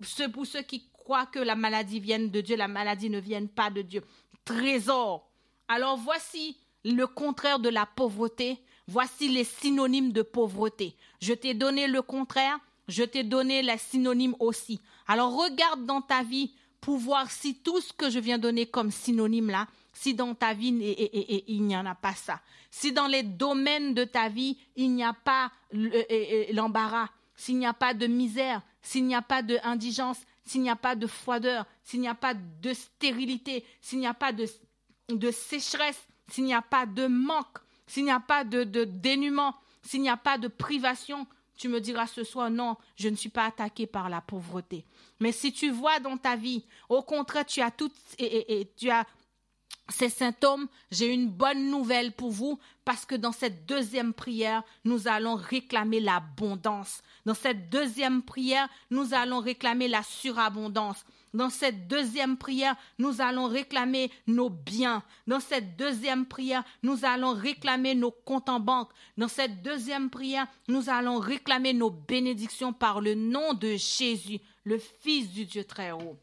Ce, pour ceux qui croient que la maladie vienne de Dieu, la maladie ne vient pas de Dieu. Trésor. Alors voici le contraire de la pauvreté. Voici les synonymes de pauvreté. Je t'ai donné le contraire, je t'ai donné les synonymes aussi. Alors regarde dans ta vie pour voir si tout ce que je viens donner comme synonyme là, si dans ta vie il n'y en a pas ça. Si dans les domaines de ta vie il n'y a pas l'embarras, s'il n'y a pas de misère, s'il n'y a pas d'indigence, s'il n'y a pas de froideur, s'il n'y a pas de stérilité, s'il n'y a pas de, de sécheresse, s'il n'y a pas de manque, s'il n'y a pas de, dénuement, s'il n'y a pas de privation, tu me diras ce soir, non, je ne suis pas attaqué par la pauvreté. Mais si tu vois dans ta vie, au contraire, tu as toutes et, tu as ces symptômes, j'ai une bonne nouvelle pour vous parce que dans cette deuxième prière, nous allons réclamer l'abondance. Dans cette deuxième prière, nous allons réclamer la surabondance. Dans cette deuxième prière, nous allons réclamer nos biens. Dans cette deuxième prière, nous allons réclamer nos comptes en banque. Dans cette deuxième prière, nous allons réclamer nos bénédictions par le nom de Jésus, le Fils du Dieu très haut.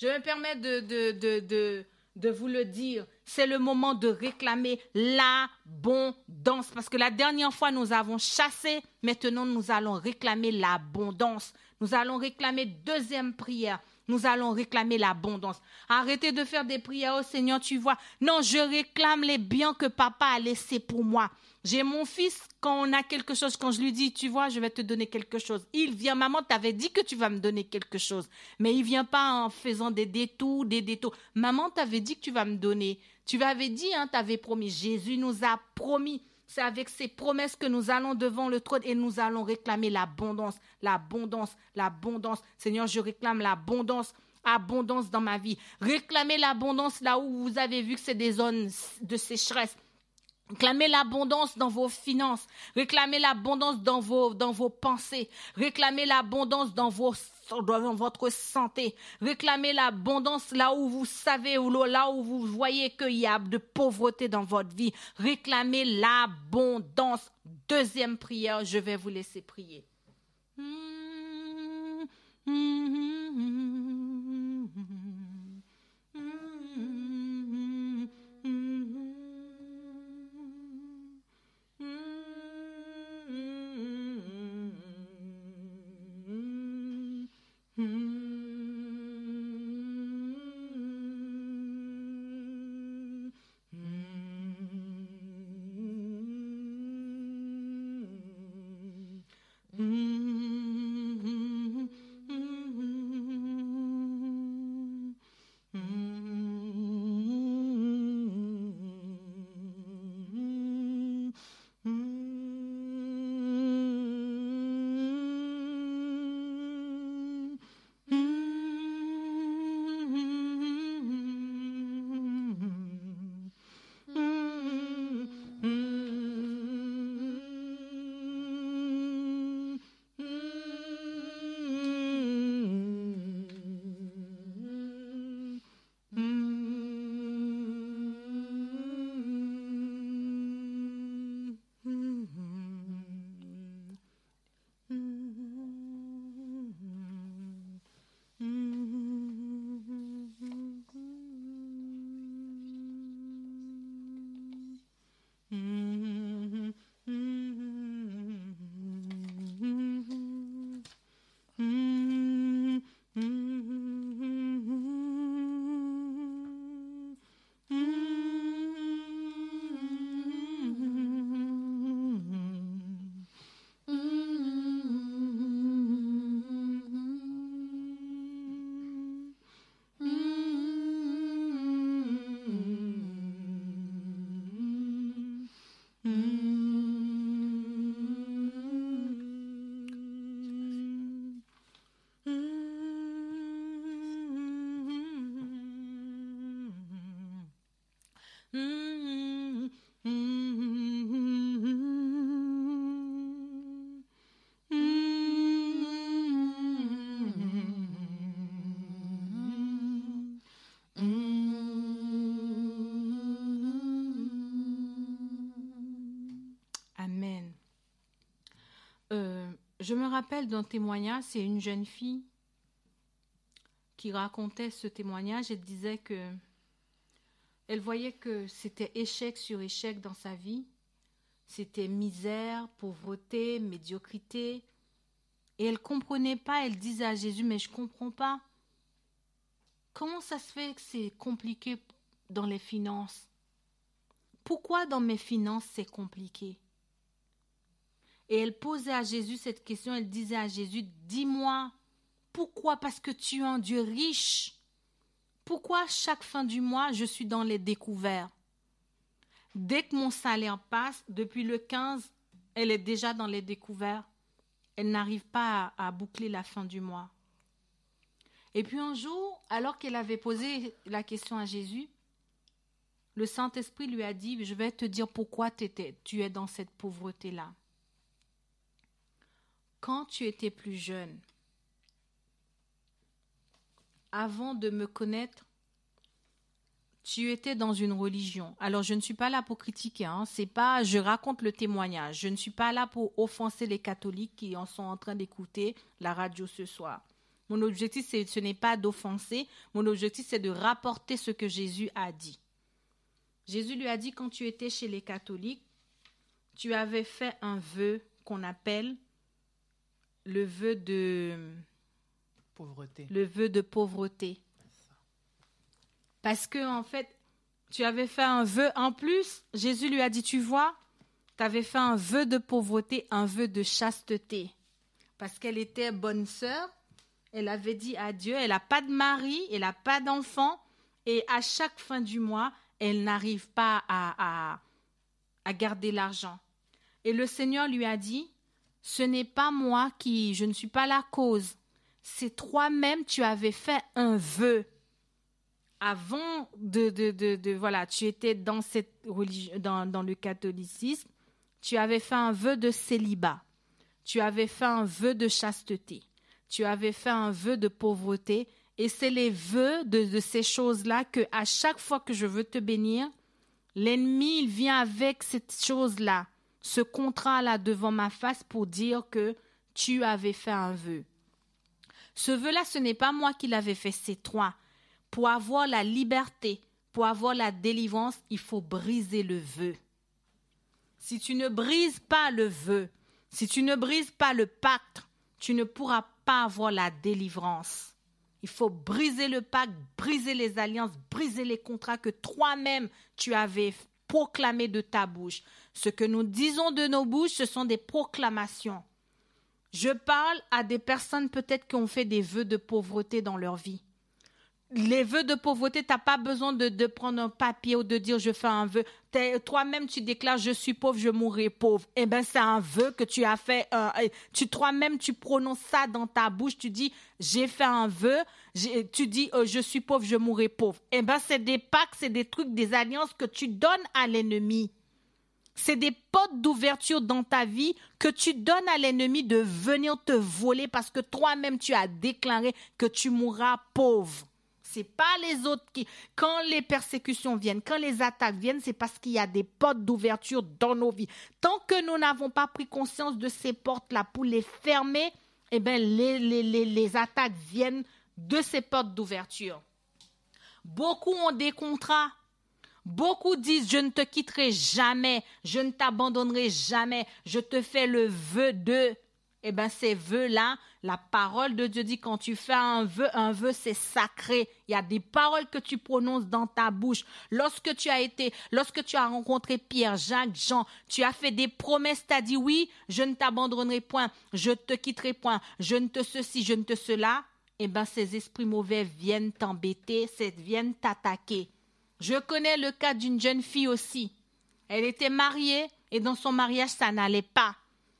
Je me permets de, vous le dire. C'est le moment de réclamer l'abondance. Parce que la dernière fois, nous avons chassé. Maintenant, nous allons réclamer l'abondance. Nous allons réclamer deuxième prière nous allons réclamer l'abondance. Arrêtez de faire des prières au Seigneur, tu vois. Non, je réclame les biens que papa a laissés pour moi. J'ai mon fils, quand on a quelque chose, quand je lui dis, tu vois, je vais te donner quelque chose. Il vient, maman, t'avais dit que tu vas me donner quelque chose. Mais il vient pas en faisant des détours, des détours. Maman, t'avais dit que tu vas me donner. Tu m'avais dit, hein, t'avais promis. Jésus nous a promis. C'est avec ces promesses que nous allons devant le trône et nous allons réclamer l'abondance, l'abondance, l'abondance. Seigneur, je réclame l'abondance abondance dans ma vie. Réclamez l'abondance là où vous avez vu que c'est des zones de sécheresse. Réclamez l'abondance dans vos finances. Réclamez l'abondance dans vos, pensées. Réclamez l'abondance dans, vos, dans votre santé. Réclamez l'abondance là où vous savez, ou là où vous voyez qu'il y a de pauvreté dans votre vie. Réclamez l'abondance. Deuxième prière, je vais vous laisser prier. je rappelle d'un témoignage, c'est une jeune fille qui racontait ce témoignage et disait que elle voyait que c'était échec sur échec dans sa vie. C'était misère, pauvreté, médiocrité. Et elle comprenait pas, elle disait à Jésus, mais je comprends pas. Comment ça se fait que c'est compliqué dans les finances? Pourquoi dans mes finances c'est compliqué? Et elle posait à Jésus cette question, elle disait à Jésus, dis-moi, pourquoi? Parce que tu es un Dieu riche. Pourquoi chaque fin du mois je suis dans les découvertes Dès que mon salaire passe, depuis le 15, elle est déjà dans les découvertes. Elle n'arrive pas à boucler la fin du mois. Et puis un jour, alors qu'elle avait posé la question à Jésus, le Saint-Esprit lui a dit, je vais te dire pourquoi tu es dans cette pauvreté-là. Quand tu étais plus jeune, avant de me connaître, tu étais dans une religion. Alors je ne suis pas là pour critiquer, hein. c'est pas, je raconte le témoignage. Je ne suis pas là pour offenser les catholiques qui en sont en train d'écouter la radio ce soir. Mon objectif, ce n'est pas d'offenser. Mon objectif, c'est de rapporter ce que Jésus a dit. Jésus lui a dit quand tu étais chez les catholiques, tu avais fait un vœu qu'on appelle le vœu de pauvreté. Le vœu de pauvreté. Parce que en fait, tu avais fait un vœu en plus. Jésus lui a dit, tu vois, tu avais fait un vœu de pauvreté, un vœu de chasteté. Parce qu'elle était bonne sœur, elle avait dit à Dieu, elle n'a pas de mari, elle n'a pas d'enfant, et à chaque fin du mois, elle n'arrive pas à, à, à garder l'argent. Et le Seigneur lui a dit, ce n'est pas moi qui, je ne suis pas la cause, c'est toi-même, tu avais fait un vœu. Avant de, de, de, voilà, tu étais dans, cette religion, dans, dans le catholicisme, tu avais fait un vœu de célibat, tu avais fait un vœu de chasteté, tu avais fait un vœu de pauvreté, et c'est les vœux de, de ces choses-là que à chaque fois que je veux te bénir, l'ennemi il vient avec cette chose-là, ce contrat-là devant ma face pour dire que tu avais fait un vœu. Ce vœu-là, ce n'est pas moi qui l'avais fait, c'est toi. Pour avoir la liberté, pour avoir la délivrance, il faut briser le vœu. Si tu ne brises pas le vœu, si tu ne brises pas le pacte, tu ne pourras pas avoir la délivrance. Il faut briser le pacte, briser les alliances, briser les contrats que toi-même tu avais proclamés de ta bouche. Ce que nous disons de nos bouches, ce sont des proclamations. Je parle à des personnes peut-être qui ont fait des vœux de pauvreté dans leur vie. Les vœux de pauvreté, tu n'as pas besoin de, prendre un papier ou de dire je fais un vœu. Toi-même, tu déclares je suis pauvre, je mourrai pauvre. Eh bien, c'est un vœu que tu as fait. Euh, tu Toi-même, tu prononces ça dans ta bouche. Tu dis j'ai fait un vœu. Tu dis euh, je suis pauvre, je mourrai pauvre. Eh bien, c'est des pactes, c'est des trucs, des alliances que tu donnes à l'ennemi. C'est des portes d'ouverture dans ta vie que tu donnes à l'ennemi de venir te voler parce que toi-même tu as déclaré que tu mourras pauvre. C'est pas les autres qui, quand les persécutions viennent, quand les attaques viennent, c'est parce qu'il y a des portes d'ouverture dans nos vies. Tant que nous n'avons pas pris conscience de ces portes-là pour les fermer, eh bien, les, les, les, les attaques viennent de ces portes d'ouverture. Beaucoup ont des contrats Beaucoup disent, je ne te quitterai jamais, je ne t'abandonnerai jamais, je te fais le vœu de. Eh bien, ces vœux-là, la parole de Dieu dit, quand tu fais un vœu, un vœu, c'est sacré. Il y a des paroles que tu prononces dans ta bouche. Lorsque tu as été, lorsque tu as rencontré Pierre, Jacques, Jean, tu as fait des promesses, tu as dit, oui, je ne t'abandonnerai point, je te quitterai point, je ne te ceci, je ne te cela. Eh bien, ces esprits mauvais viennent t'embêter, viennent t'attaquer. Je connais le cas d'une jeune fille aussi. Elle était mariée et dans son mariage, ça n'allait pas.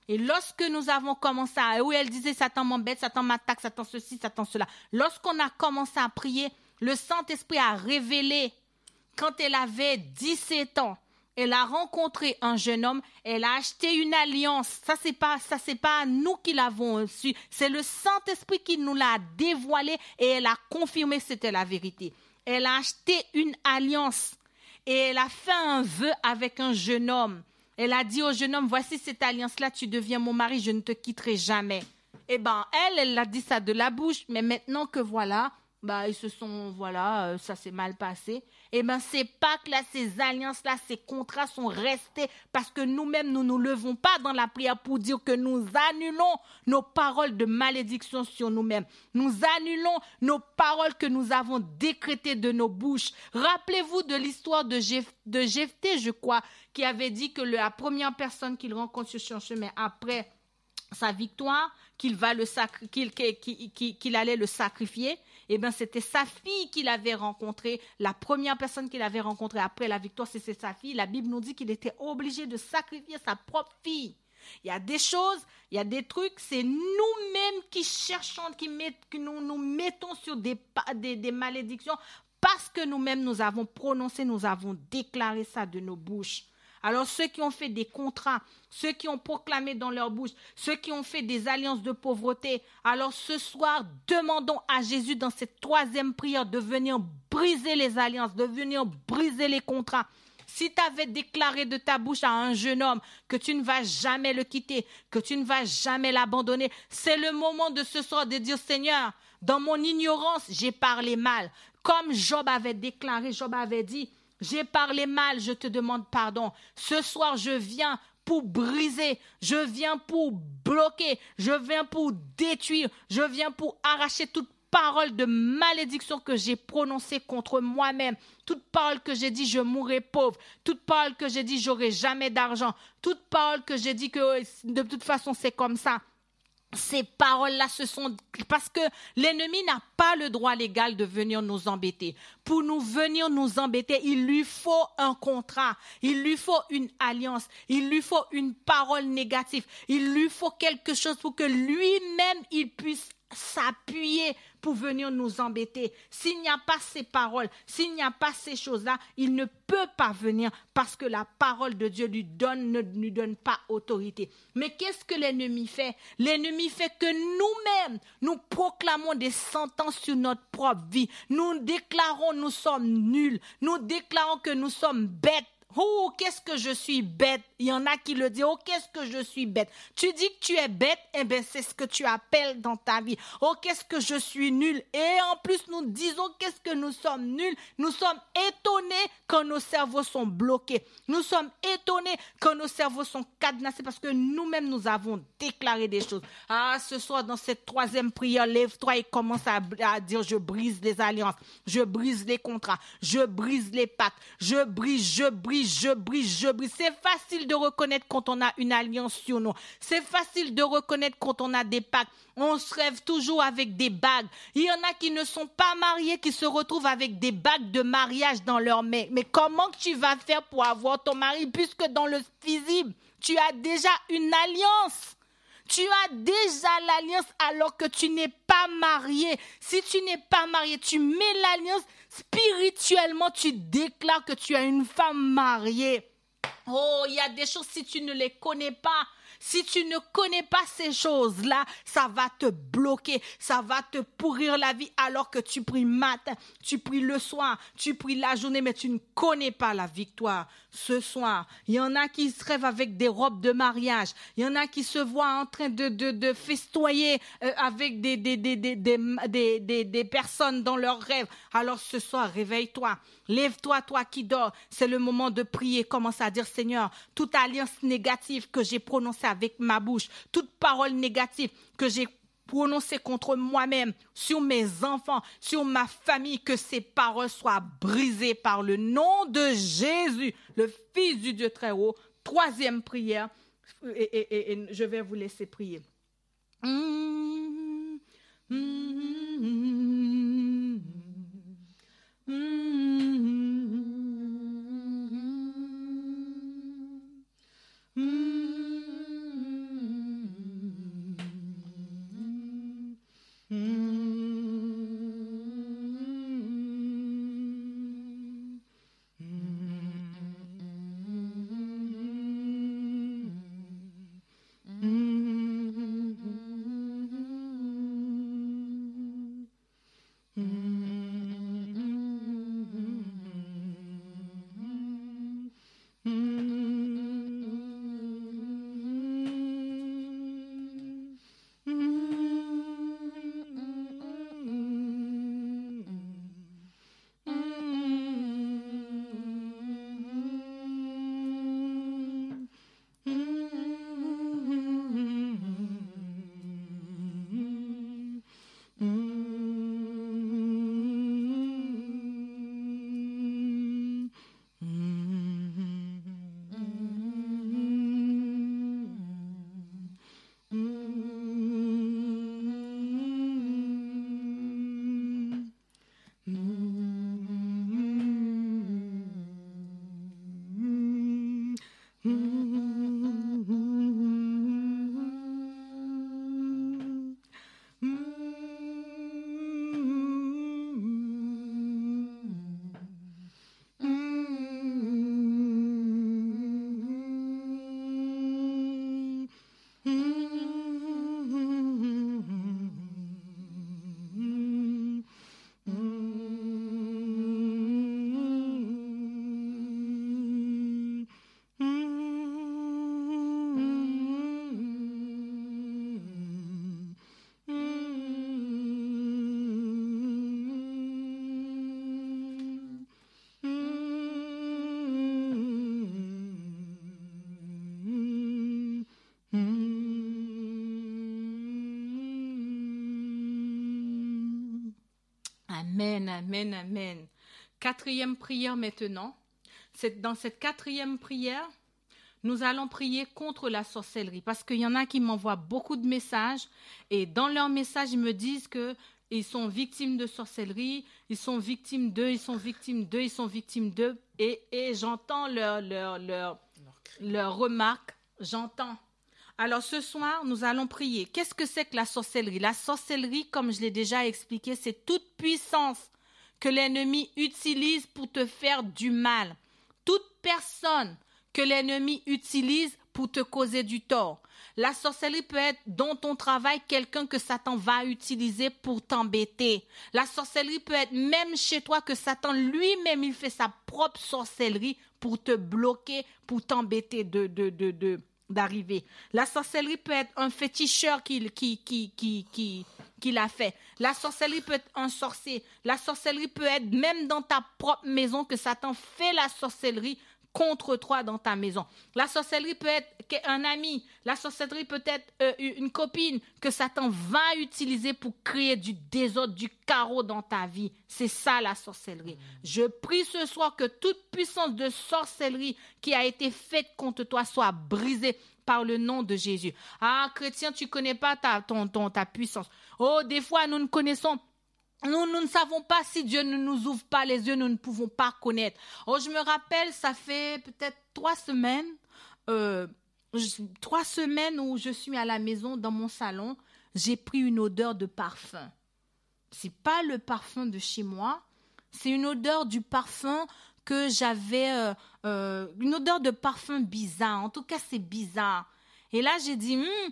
Et lorsque nous avons commencé à... Oui, elle disait, Satan m'embête, Satan m'attaque, Satan ceci, Satan cela. Lorsqu'on a commencé à prier, le Saint-Esprit a révélé, quand elle avait 17 ans, elle a rencontré un jeune homme, elle a acheté une alliance. Ça c'est pas ça c'est pas nous qui l'avons su, c'est le Saint-Esprit qui nous l'a dévoilé et elle a confirmé c'était la vérité elle a acheté une alliance et elle a fait un vœu avec un jeune homme. Elle a dit au jeune homme, voici cette alliance-là, tu deviens mon mari, je ne te quitterai jamais. Eh ben, elle, elle a dit ça de la bouche, mais maintenant que voilà, bah ils se sont voilà euh, ça s'est mal passé eh ben ces pactes là ces alliances là ces contrats sont restés parce que nous-mêmes nous nous levons pas dans la prière pour dire que nous annulons nos paroles de malédiction sur nous-mêmes. Nous annulons nos paroles que nous avons décrétées de nos bouches. Rappelez-vous de l'histoire de, de Jephthé je crois qui avait dit que la première personne qu'il rencontre sur son chemin après sa victoire qu'il allait le sacrifier eh bien, c'était sa fille qu'il avait rencontrée. La première personne qu'il avait rencontrée après la victoire, c'était sa fille. La Bible nous dit qu'il était obligé de sacrifier sa propre fille. Il y a des choses, il y a des trucs, c'est nous-mêmes qui cherchons, qui que nous nous mettons sur des, des, des malédictions parce que nous-mêmes nous avons prononcé, nous avons déclaré ça de nos bouches. Alors ceux qui ont fait des contrats, ceux qui ont proclamé dans leur bouche, ceux qui ont fait des alliances de pauvreté, alors ce soir, demandons à Jésus dans cette troisième prière de venir briser les alliances, de venir briser les contrats. Si tu avais déclaré de ta bouche à un jeune homme que tu ne vas jamais le quitter, que tu ne vas jamais l'abandonner, c'est le moment de ce soir de dire Seigneur, dans mon ignorance, j'ai parlé mal. Comme Job avait déclaré, Job avait dit, j'ai parlé mal, je te demande pardon. Ce soir, je viens pour briser, je viens pour bloquer, je viens pour détruire, je viens pour arracher toute parole de malédiction que j'ai prononcée contre moi-même, toute parole que j'ai dit je mourrai pauvre, toute parole que j'ai dit j'aurai jamais d'argent, toute parole que j'ai dit que de toute façon c'est comme ça, ces paroles-là, ce sont parce que l'ennemi n'a pas le droit légal de venir nous embêter. Pour nous venir nous embêter, il lui faut un contrat, il lui faut une alliance, il lui faut une parole négative, il lui faut quelque chose pour que lui-même il puisse s'appuyer pour venir nous embêter. S'il n'y a pas ces paroles, s'il n'y a pas ces choses-là, il ne peut pas venir parce que la parole de Dieu lui donne, ne lui donne pas autorité. Mais qu'est-ce que l'ennemi fait? L'ennemi fait que nous-mêmes, nous proclamons des sentences sur notre propre vie. Nous déclarons nous sommes nuls. Nous déclarons que nous sommes bêtes Oh, qu'est-ce que je suis bête? Il y en a qui le disent. Oh, qu'est-ce que je suis bête? Tu dis que tu es bête, eh bien, c'est ce que tu appelles dans ta vie. Oh, qu'est-ce que je suis nul? Et en plus, nous disons qu'est-ce que nous sommes nuls. Nous sommes étonnés quand nos cerveaux sont bloqués. Nous sommes étonnés quand nos cerveaux sont cadenassés parce que nous-mêmes, nous avons déclaré des choses. Ah, ce soir, dans cette troisième prière, lève-toi et commence à, à dire, je brise les alliances, je brise les contrats, je brise les pactes, je brise, je brise je brise, je brise. C'est facile de reconnaître quand on a une alliance sur nous. C'est facile de reconnaître quand on a des pactes. On se rêve toujours avec des bagues. Il y en a qui ne sont pas mariés, qui se retrouvent avec des bagues de mariage dans leur main. Mais comment tu vas faire pour avoir ton mari puisque dans le visible, tu as déjà une alliance? Tu as déjà l'alliance alors que tu n'es pas marié. Si tu n'es pas marié, tu mets l'alliance spirituellement, tu déclares que tu as une femme mariée. Oh, il y a des choses, si tu ne les connais pas, si tu ne connais pas ces choses-là, ça va te bloquer, ça va te pourrir la vie alors que tu pries matin, tu pries le soir, tu pries la journée, mais tu ne connais pas la victoire. Ce soir, il y en a qui se rêvent avec des robes de mariage, il y en a qui se voient en train de, festoyer avec des personnes dans leurs rêves. Alors ce soir, réveille-toi, lève-toi, toi qui dors. C'est le moment de prier. Commence à dire, Seigneur, toute alliance négative que j'ai prononcée avec ma bouche, toute parole négative que j'ai prononcée contre moi-même, sur mes enfants, sur ma famille, que ces paroles soient brisées par le nom de Jésus, le Fils du Dieu très haut. Troisième prière, et, je vais vous laisser prier. Quatrième prière maintenant. C'est dans cette quatrième prière, nous allons prier contre la sorcellerie parce qu'il y en a qui m'envoient beaucoup de messages et dans leurs messages, ils me disent que ils sont victimes de sorcellerie, ils sont victimes d'eux, ils sont victimes d'eux, ils sont victimes d'eux. Et, et j'entends leurs leur, leur, leur remarques, j'entends. Alors ce soir, nous allons prier. Qu'est-ce que c'est que la sorcellerie? La sorcellerie, comme je l'ai déjà expliqué, c'est toute puissance que l'ennemi utilise pour te faire du mal. Toute personne que l'ennemi utilise pour te causer du tort. La sorcellerie peut être dans ton travail quelqu'un que Satan va utiliser pour t'embêter. La sorcellerie peut être même chez toi que Satan lui-même il fait sa propre sorcellerie pour te bloquer, pour t'embêter de, d'arriver. La sorcellerie peut être un féticheur qui, qui, qui, qui, qui, qui l'a fait. La sorcellerie peut être un sorcier. La sorcellerie peut être même dans ta propre maison que Satan fait la sorcellerie contre toi dans ta maison. La sorcellerie peut être un ami, la sorcellerie peut être euh, une copine que Satan va utiliser pour créer du désordre, du carreau dans ta vie. C'est ça la sorcellerie. Je prie ce soir que toute puissance de sorcellerie qui a été faite contre toi soit brisée par le nom de Jésus. Ah, chrétien, tu connais pas ta, ton, ton, ta puissance. Oh, des fois, nous ne connaissons nous, nous ne savons pas si Dieu ne nous ouvre pas les yeux, nous ne pouvons pas connaître. Oh, je me rappelle, ça fait peut-être trois semaines, euh, trois semaines où je suis à la maison, dans mon salon, j'ai pris une odeur de parfum. C'est pas le parfum de chez moi, c'est une odeur du parfum que j'avais, euh, euh, une odeur de parfum bizarre. En tout cas, c'est bizarre. Et là, j'ai dit, hmm,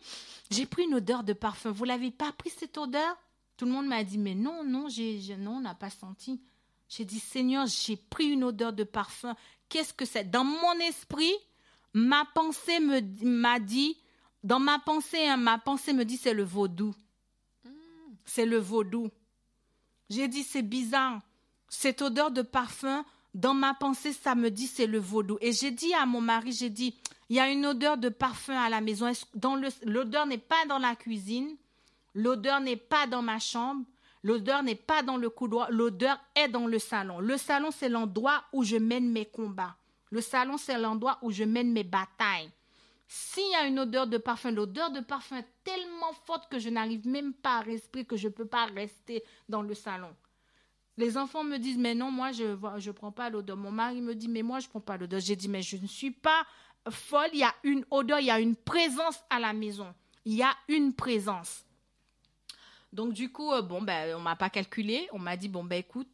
j'ai pris une odeur de parfum. Vous l'avez pas pris cette odeur? Tout le monde m'a dit, mais non, non, j'ai, non, on n'a pas senti. J'ai dit, Seigneur, j'ai pris une odeur de parfum. Qu'est-ce que c'est? Dans mon esprit, ma pensée me, m'a dit, dans ma pensée, hein, ma pensée me dit, c'est le vaudou. C'est le vaudou. J'ai dit, c'est bizarre. Cette odeur de parfum, dans ma pensée, ça me dit, c'est le vaudou. Et j'ai dit à mon mari, j'ai dit, il y a une odeur de parfum à la maison. Dans l'odeur n'est pas dans la cuisine. L'odeur n'est pas dans ma chambre, l'odeur n'est pas dans le couloir, l'odeur est dans le salon. Le salon, c'est l'endroit où je mène mes combats. Le salon, c'est l'endroit où je mène mes batailles. S'il y a une odeur de parfum, l'odeur de parfum est tellement forte que je n'arrive même pas à respirer, que je ne peux pas rester dans le salon. Les enfants me disent, mais non, moi, je ne prends pas l'odeur. Mon mari me dit, mais moi, je ne prends pas l'odeur. J'ai dit, mais je ne suis pas folle. Il y a une odeur, il y a une présence à la maison. Il y a une présence. Donc du coup, euh, bon, ben, on m'a pas calculé. On m'a dit, bon, ben écoute.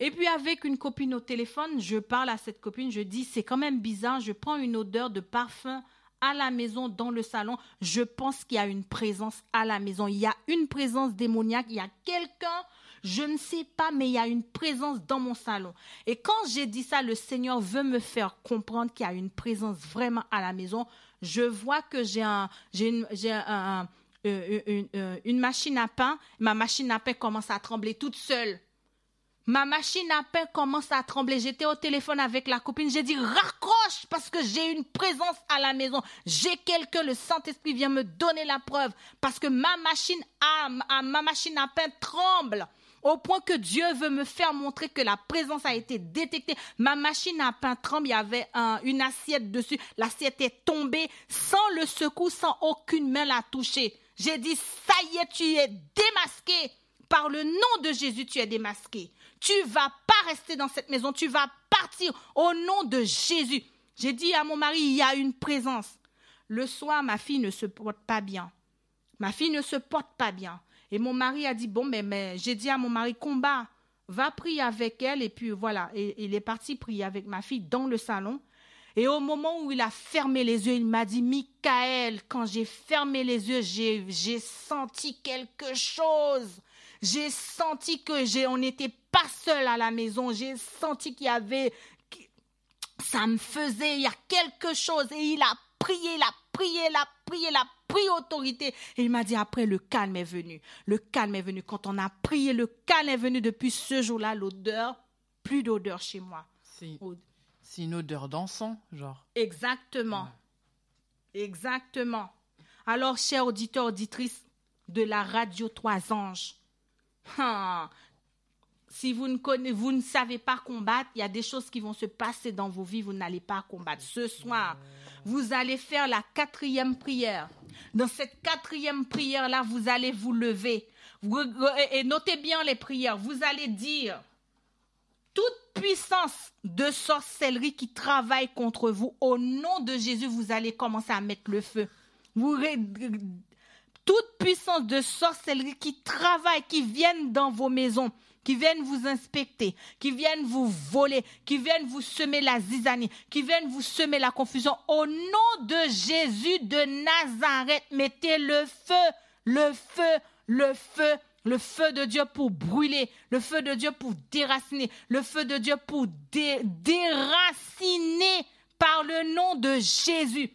Et puis avec une copine au téléphone, je parle à cette copine, je dis, c'est quand même bizarre, je prends une odeur de parfum à la maison, dans le salon. Je pense qu'il y a une présence à la maison. Il y a une présence démoniaque, il y a quelqu'un, je ne sais pas, mais il y a une présence dans mon salon. Et quand j'ai dit ça, le Seigneur veut me faire comprendre qu'il y a une présence vraiment à la maison. Je vois que j'ai un, j'ai un une, machine à pain, ma machine à pain commence à trembler toute seule. Ma machine à pain commence à trembler. J'étais au téléphone avec la copine. J'ai dit raccroche parce que j'ai une présence à la maison. J'ai quelqu'un. Le Saint-Esprit vient me donner la preuve parce que ma machine à, ma machine à pain tremble au point que Dieu veut me faire montrer que la présence a été détectée. Ma machine à pain tremble, il y avait une assiette dessus. L'assiette est tombée sans le secou, sans aucune main la toucher. J'ai dit, ça y est, tu es démasqué. Par le nom de Jésus, tu es démasqué. Tu vas pas rester dans cette maison, tu vas partir au nom de Jésus. J'ai dit à mon mari, il y a une présence. Le soir, ma fille ne se porte pas bien. Ma fille ne se porte pas bien. Et mon mari a dit, bon, mais, mais j'ai dit à mon mari, combat, va prier avec elle. Et puis voilà, et, il est parti prier avec ma fille dans le salon. Et au moment où il a fermé les yeux, il m'a dit, Michael, quand j'ai fermé les yeux, j'ai senti quelque chose. J'ai senti que j'ai, on n'était pas seul à la maison. J'ai senti qu'il y avait, ça me faisait, il y a quelque chose. Et il a prié, il a prié, il a prié, il a pris autorité. Et il m'a dit, après, le calme est venu. Le calme est venu. Quand on a prié, le calme est venu depuis ce jour-là, l'odeur, plus d'odeur chez moi. C'est une odeur d'encens, genre. Exactement. Exactement. Alors, chers auditeurs, auditrices de la radio Trois Anges, hein, si vous ne, connaissez, vous ne savez pas combattre, il y a des choses qui vont se passer dans vos vies, vous n'allez pas combattre. Ce soir, vous allez faire la quatrième prière. Dans cette quatrième prière-là, vous allez vous lever. et notez bien les prières. Vous allez dire, toute puissance de sorcellerie qui travaille contre vous, au nom de Jésus, vous allez commencer à mettre le feu. Vous, toute puissance de sorcellerie qui travaille, qui viennent dans vos maisons, qui viennent vous inspecter, qui viennent vous voler, qui viennent vous semer la zizanie, qui viennent vous semer la confusion. Au nom de Jésus de Nazareth, mettez le feu, le feu, le feu, le feu de Dieu pour brûler, le feu de Dieu pour déraciner, le feu de Dieu pour déraciner par le nom de Jésus.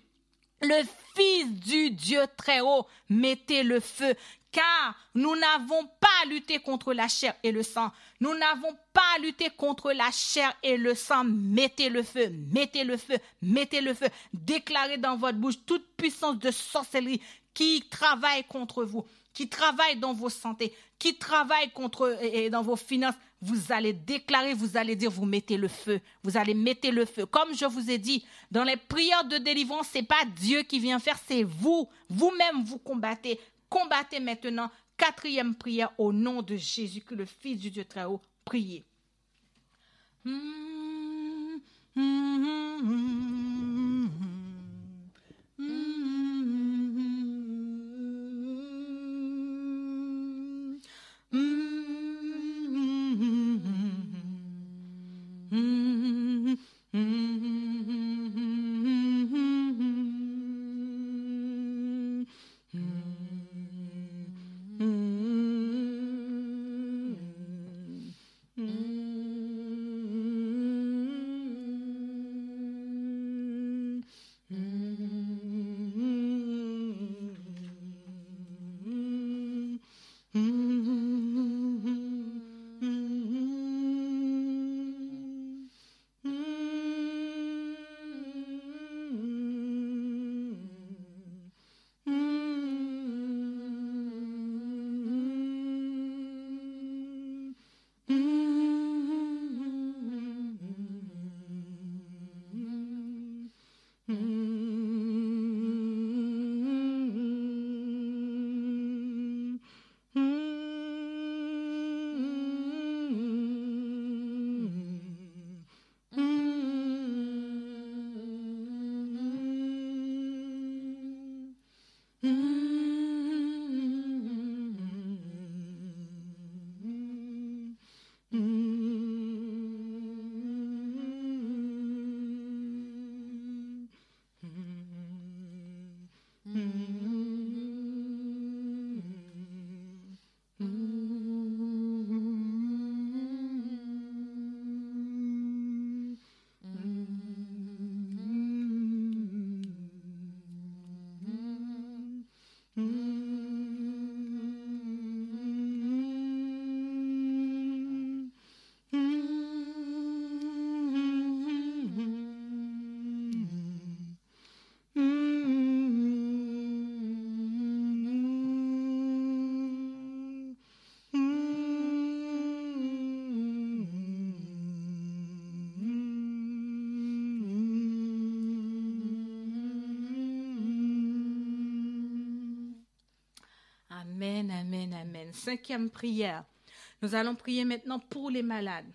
Le Fils du Dieu très haut, mettez le feu, car nous n'avons pas à lutter contre la chair et le sang. Nous n'avons pas à lutter contre la chair et le sang. Mettez le feu, mettez le feu, mettez le feu. Déclarez dans votre bouche toute puissance de sorcellerie qui travaille contre vous, qui travaille dans vos santé, qui travaille contre et dans vos finances. Vous allez déclarer, vous allez dire, vous mettez le feu, vous allez mettre le feu. Comme je vous ai dit, dans les prières de délivrance, c'est pas Dieu qui vient faire, c'est vous. Vous-même, vous combattez Combattez maintenant. Quatrième prière au nom de Jésus, que le Fils du Dieu très haut, priez. Cinquième prière. Nous allons prier maintenant pour les malades.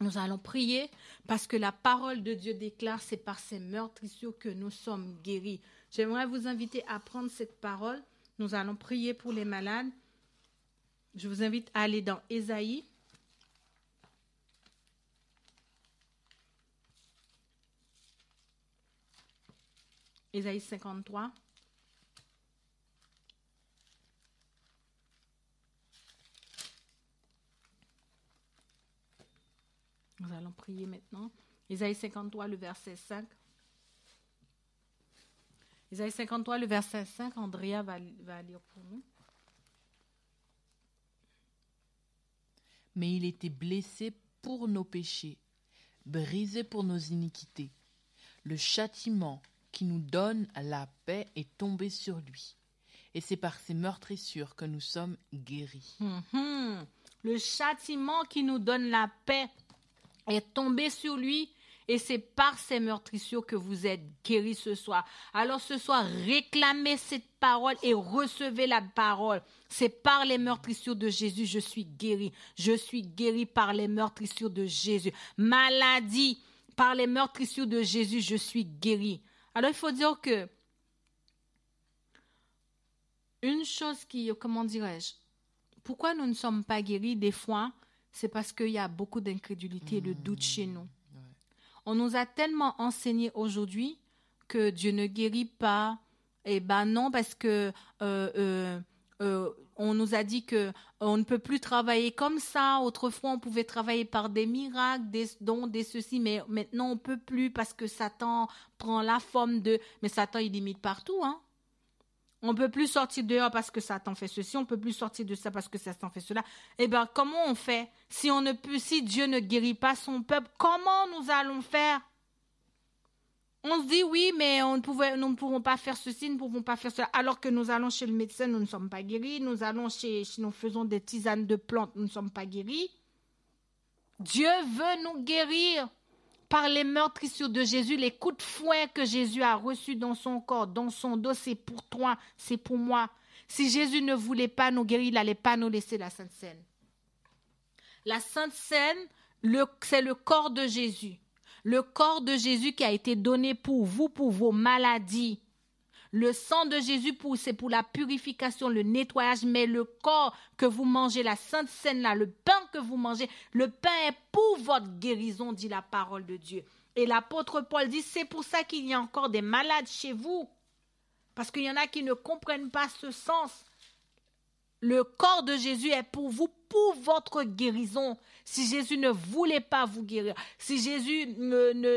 Nous allons prier parce que la parole de Dieu déclare, c'est par ces meurtrissures que nous sommes guéris. J'aimerais vous inviter à prendre cette parole. Nous allons prier pour les malades. Je vous invite à aller dans Ésaïe. Ésaïe 53. Nous allons prier maintenant. Isaïe 53, le verset 5. Isaïe 53, le verset 5, Andrea va, va lire pour nous. Mais il était blessé pour nos péchés, brisé pour nos iniquités. Le châtiment qui nous donne la paix est tombé sur lui. Et c'est par ses meurtrissures que nous sommes guéris. Hum. Le châtiment qui nous donne la paix est tombé sur lui et c'est par ces meurtrissures que vous êtes guéris ce soir. Alors ce soir, réclamez cette parole et recevez la parole. C'est par les meurtrissures de Jésus, je suis guéri. Je suis guéri par les meurtrissures de Jésus. Maladie, par les meurtrissures de Jésus, je suis guéri. Alors il faut dire que une chose qui, comment dirais-je, pourquoi nous ne sommes pas guéris des fois, c'est parce qu'il y a beaucoup d'incrédulité et de doute chez nous. On nous a tellement enseigné aujourd'hui que Dieu ne guérit pas. Eh ben non, parce que euh, euh, euh, on nous a dit que on ne peut plus travailler comme ça. Autrefois, on pouvait travailler par des miracles, des dons, des ceci, mais maintenant on peut plus parce que Satan prend la forme de. Mais Satan, il limite partout, hein. On peut plus sortir dehors parce que Satan fait ceci, on peut plus sortir de ça parce que Satan fait cela. Eh bien, comment on fait si Dieu ne guérit pas son peuple, comment nous allons faire? On se dit oui, mais on pouvait, nous ne pouvons pas faire ceci, nous ne pouvons pas faire cela. Alors que nous allons chez le médecin, nous ne sommes pas guéris. Nous allons chez, si nous faisons des tisanes de plantes, nous ne sommes pas guéris. Dieu veut nous guérir par les meurtrissures de Jésus, les coups de fouet que Jésus a reçus dans son corps, dans son dos, c'est pour toi, c'est pour moi. Si Jésus ne voulait pas nous guérir, il n'allait pas nous laisser la Sainte Seine. La Sainte Seine, c'est le corps de Jésus. Le corps de Jésus qui a été donné pour vous, pour vos maladies, le sang de Jésus, c'est pour la purification, le nettoyage, mais le corps que vous mangez, la sainte scène là, le pain que vous mangez, le pain est pour votre guérison, dit la parole de Dieu. Et l'apôtre Paul dit, c'est pour ça qu'il y a encore des malades chez vous. Parce qu'il y en a qui ne comprennent pas ce sens. Le corps de Jésus est pour vous, pour votre guérison. Si Jésus ne voulait pas vous guérir, si Jésus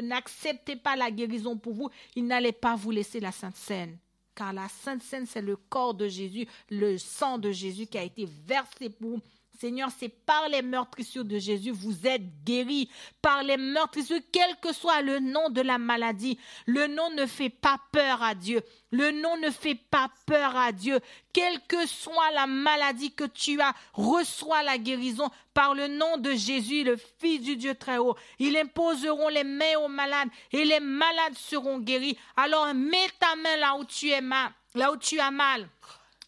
n'acceptait pas la guérison pour vous, il n'allait pas vous laisser la Sainte Seine. Car la Sainte Seine, c'est le corps de Jésus, le sang de Jésus qui a été versé pour Seigneur, c'est par les meurtrissures de Jésus, vous êtes guéris. Par les meurtrissures, quel que soit le nom de la maladie, le nom ne fait pas peur à Dieu. Le nom ne fait pas peur à Dieu. Quelle que soit la maladie que tu as, reçois la guérison par le nom de Jésus, le Fils du Dieu très haut. Ils imposeront les mains aux malades et les malades seront guéris. Alors mets ta main là où tu mal, là où tu as mal.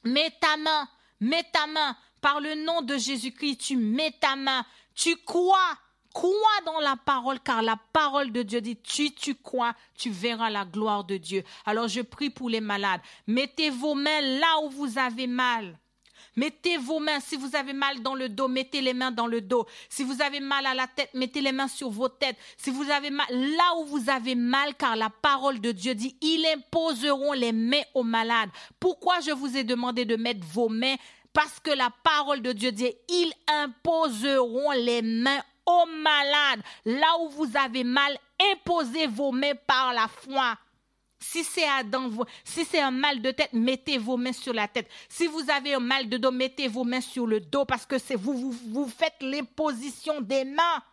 Mets ta main, mets ta main par le nom de Jésus-Christ, tu mets ta main, tu crois, crois dans la parole, car la parole de Dieu dit, tu, tu crois, tu verras la gloire de Dieu. Alors je prie pour les malades. Mettez vos mains là où vous avez mal. Mettez vos mains, si vous avez mal dans le dos, mettez les mains dans le dos. Si vous avez mal à la tête, mettez les mains sur vos têtes. Si vous avez mal, là où vous avez mal, car la parole de Dieu dit, ils imposeront les mains aux malades. Pourquoi je vous ai demandé de mettre vos mains parce que la parole de Dieu dit, ils imposeront les mains aux malades. Là où vous avez mal, imposez vos mains par la foi. Si c'est si un mal de tête, mettez vos mains sur la tête. Si vous avez un mal de dos, mettez vos mains sur le dos parce que vous, vous, vous faites l'imposition des mains.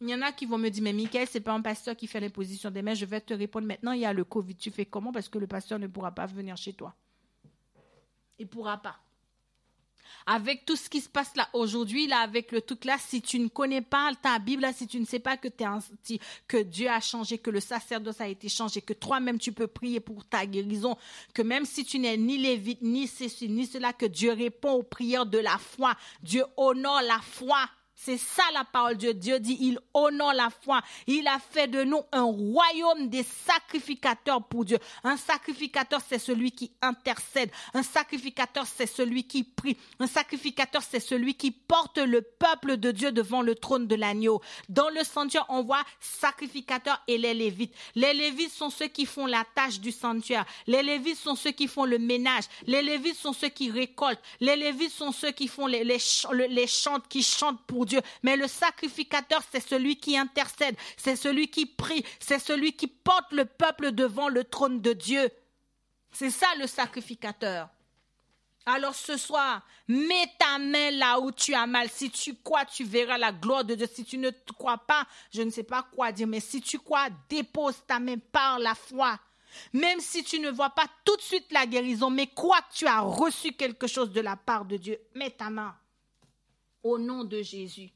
Il y en a qui vont me dire, mais Michael, c'est pas un pasteur qui fait l'imposition des mains. Je vais te répondre maintenant, il y a le Covid. Tu fais comment? Parce que le pasteur ne pourra pas venir chez toi. Il ne pourra pas avec tout ce qui se passe là aujourd'hui, là, avec le truc là, si tu ne connais pas ta Bible, là, si tu ne sais pas que, es que Dieu a changé, que le sacerdoce a été changé, que toi-même tu peux prier pour ta guérison, que même si tu n'es ni lévite, ni ceci, ni cela, que Dieu répond aux prières de la foi. Dieu honore la foi. C'est ça la parole de Dieu dit, il honore la foi. Il a fait de nous un royaume des sacrificateurs pour Dieu. Un sacrificateur, c'est celui qui intercède. Un sacrificateur, c'est celui qui prie. Un sacrificateur, c'est celui qui porte le peuple de Dieu devant le trône de l'agneau. Dans le sanctuaire, on voit sacrificateur et les lévites. Les lévites sont ceux qui font la tâche du sanctuaire. Les lévites sont ceux qui font le ménage. Les lévites sont ceux qui récoltent. Les lévites sont ceux qui font les, les, les chants, qui chantent pour Dieu mais le sacrificateur, c'est celui qui intercède, c'est celui qui prie, c'est celui qui porte le peuple devant le trône de Dieu. C'est ça le sacrificateur. Alors ce soir, mets ta main là où tu as mal. Si tu crois, tu verras la gloire de Dieu. Si tu ne crois pas, je ne sais pas quoi dire, mais si tu crois, dépose ta main par la foi. Même si tu ne vois pas tout de suite la guérison, mais crois que tu as reçu quelque chose de la part de Dieu, mets ta main. Au nom de Jésus.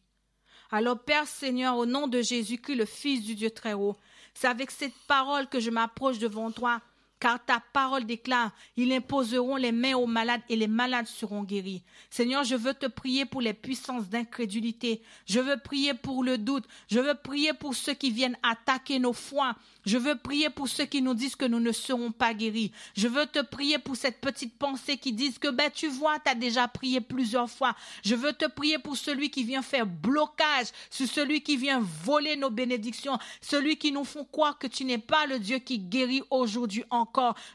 Alors, Père Seigneur, au nom de Jésus-Christ, le Fils du Dieu très haut, c'est avec cette parole que je m'approche devant toi car ta parole déclare, ils imposeront les mains aux malades et les malades seront guéris. Seigneur, je veux te prier pour les puissances d'incrédulité. Je veux prier pour le doute. Je veux prier pour ceux qui viennent attaquer nos foi. Je veux prier pour ceux qui nous disent que nous ne serons pas guéris. Je veux te prier pour cette petite pensée qui disent que, ben, tu vois, tu as déjà prié plusieurs fois. Je veux te prier pour celui qui vient faire blocage, celui qui vient voler nos bénédictions, celui qui nous font croire que tu n'es pas le Dieu qui guérit aujourd'hui encore.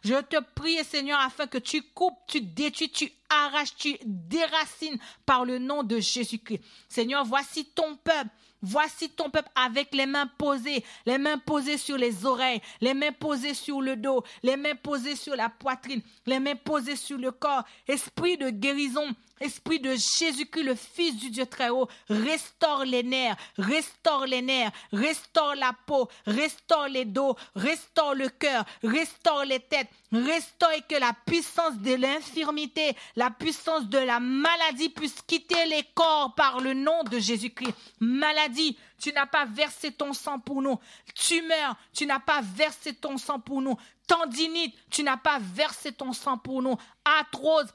Je te prie, Seigneur, afin que tu coupes, tu détruis, tu arraches, tu déracines par le nom de Jésus-Christ. Seigneur, voici ton peuple. Voici ton peuple avec les mains posées, les mains posées sur les oreilles, les mains posées sur le dos, les mains posées sur la poitrine, les mains posées sur le corps. Esprit de guérison, Esprit de Jésus-Christ, le Fils du Dieu très haut, restaure les nerfs, restaure les nerfs, restaure la peau, restaure les dos, restaure le cœur, restaure les têtes, restaure et que la puissance de l'infirmité, la puissance de la maladie puisse quitter les corps par le nom de Jésus-Christ. Maladie, tu n'as pas versé ton sang pour nous. Tumeur, tu n'as pas versé ton sang pour nous. Tendinite, tu n'as pas versé ton sang pour nous. Arthrose,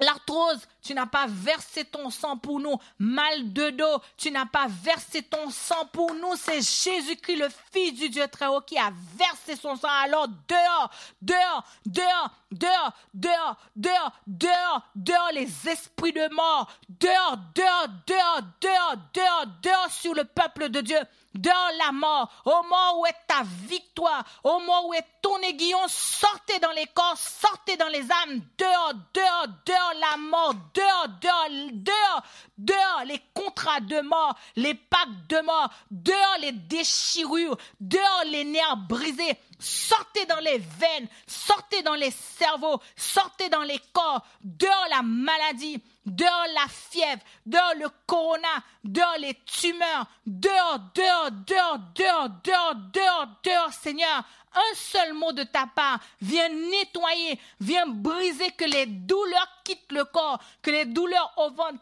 L'arthrose, tu n'as pas versé ton sang pour nous. Mal de dos, tu n'as pas versé ton sang pour nous. C'est Jésus-Christ, le Fils du Dieu très haut, qui a versé son sang. Alors dehors, dehors, dehors, dehors, dehors, dehors, dehors, dehors les esprits de mort. Dehors, dehors, dehors, dehors, dehors, dehors sur le peuple de Dieu dans la mort, au moment où est ta victoire, au moment où est ton aiguillon, sortez dans les corps, sortez dans les âmes, dehors, dehors, dehors la mort, dehors, dehors, dehors, dehors les contrats de mort, les pactes de mort, dehors les déchirures, dehors les nerfs brisés, sortez dans les veines, sortez dans les cerveaux, sortez dans les corps, dehors la maladie, dehors la fièvre, dehors le corona, dehors les tumeurs, dehors, dehors, dehors, dehors, dehors, dehors, dehors, Seigneur. Un seul mot de ta part vient nettoyer, vient briser que les douleurs quittent le corps, que les douleurs au ventre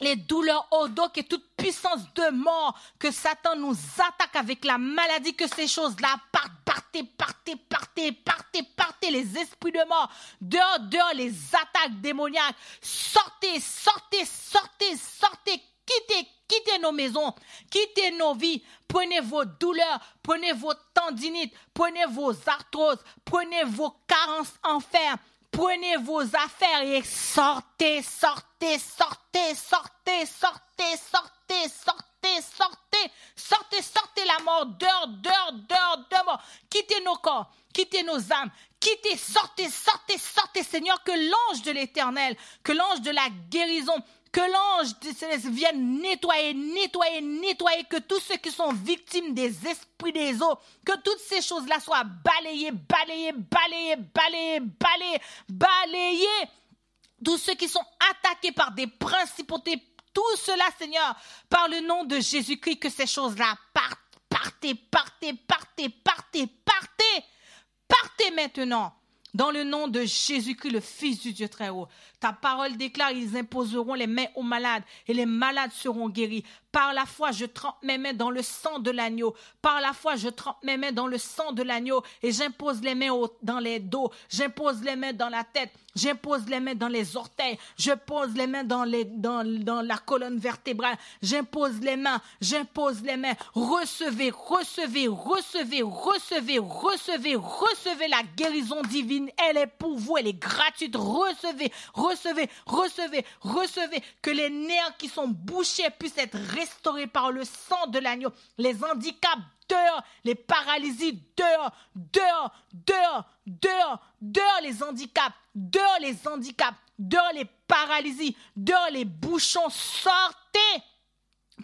les douleurs au dos, que toute puissance de mort, que Satan nous attaque avec la maladie, que ces choses-là partent, partez, partez, partez, partez, les esprits de mort, dehors, dehors les attaques démoniaques. Sortez, sortez, sortez, sortez, quittez, quittez nos maisons, quittez nos vies. Prenez vos douleurs, prenez vos tendinites, prenez vos arthroses, prenez vos carences en fer. Prenez vos affaires et sortez, sortez, sortez, sortez, sortez, sortez, sortez, sortez sortez, sortez la mort, dehors, dehors, dehors, dehors. Quittez nos corps, quittez nos âmes, quittez, sortez, sortez, sortez, Seigneur, que l'ange de l'éternel, que l'ange de la guérison, que l'ange vienne nettoyer, nettoyer, nettoyer, que tous ceux qui sont victimes des esprits des eaux, que toutes ces choses-là soient balayées, balayées, balayées, balayées, balayées, balayées. Tous ceux qui sont attaqués par des principautés, tout cela, Seigneur, par le nom de Jésus-Christ, que ces choses-là partent, partez, partez, partez, partez, partez, partez maintenant. Dans le nom de Jésus-Christ, le Fils du Dieu très haut. Ta parole déclare, ils imposeront les mains aux malades et les malades seront guéris. Par la foi, je trempe mes mains dans le sang de l'agneau. Par la foi, je trempe mes mains dans le sang de l'agneau et j'impose les mains dans les dos. J'impose les mains dans la tête. J'impose les mains dans les orteils. Je pose les mains dans, les, dans, dans la colonne vertébrale. J'impose les mains. J'impose les mains. Recevez, recevez, recevez, recevez, recevez, recevez la guérison divine. Elle est pour vous. Elle est gratuite. Recevez, recevez, recevez, recevez. Que les nerfs qui sont bouchés puissent être restaurés par le sang de l'agneau. Les handicaps dehors, les paralysies dehors, dehors, dehors, dehors, dehors les handicaps, dehors les handicaps, dehors les paralysies, dehors les bouchons, sortez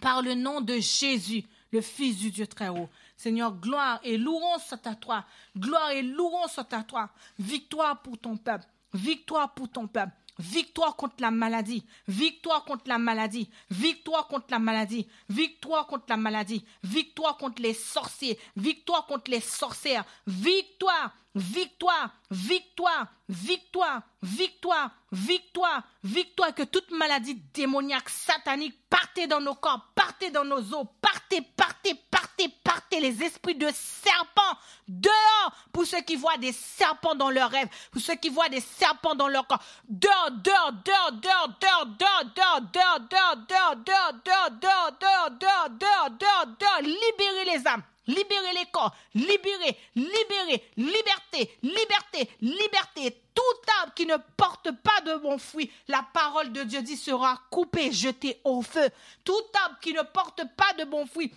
par le nom de Jésus, le Fils du Dieu très haut. Seigneur, gloire et louange soit à toi. Gloire et louange soit à toi. Victoire pour ton peuple. Victoire pour ton peuple. Victoire contre la maladie. Victoire contre la maladie. Victoire contre la maladie. Victoire contre la maladie. Victoire contre les sorciers. Victoire contre les sorcières. Victoire. Victoire, victoire, victoire, victoire, victoire, victoire, que toute maladie démoniaque, satanique, partez dans nos corps, partez dans nos os, partez, partez, partez, partez, les esprits de serpents, dehors, pour ceux qui voient des serpents dans leurs rêves, pour ceux qui voient des serpents dans leur corps, dehors, dehors, dehors, dehors, dehors, dehors, dehors, dehors, dehors, dehors, dehors, dehors, dehors, dehors, dehors, dehors, dehors, dehors, libérez les âmes. Libérez les corps, libérez, libérez, liberté, liberté, liberté. Tout arbre qui ne porte pas de bon fruit, la parole de Dieu dit sera coupé, jeté au feu. Tout arbre qui ne porte pas de bon fruit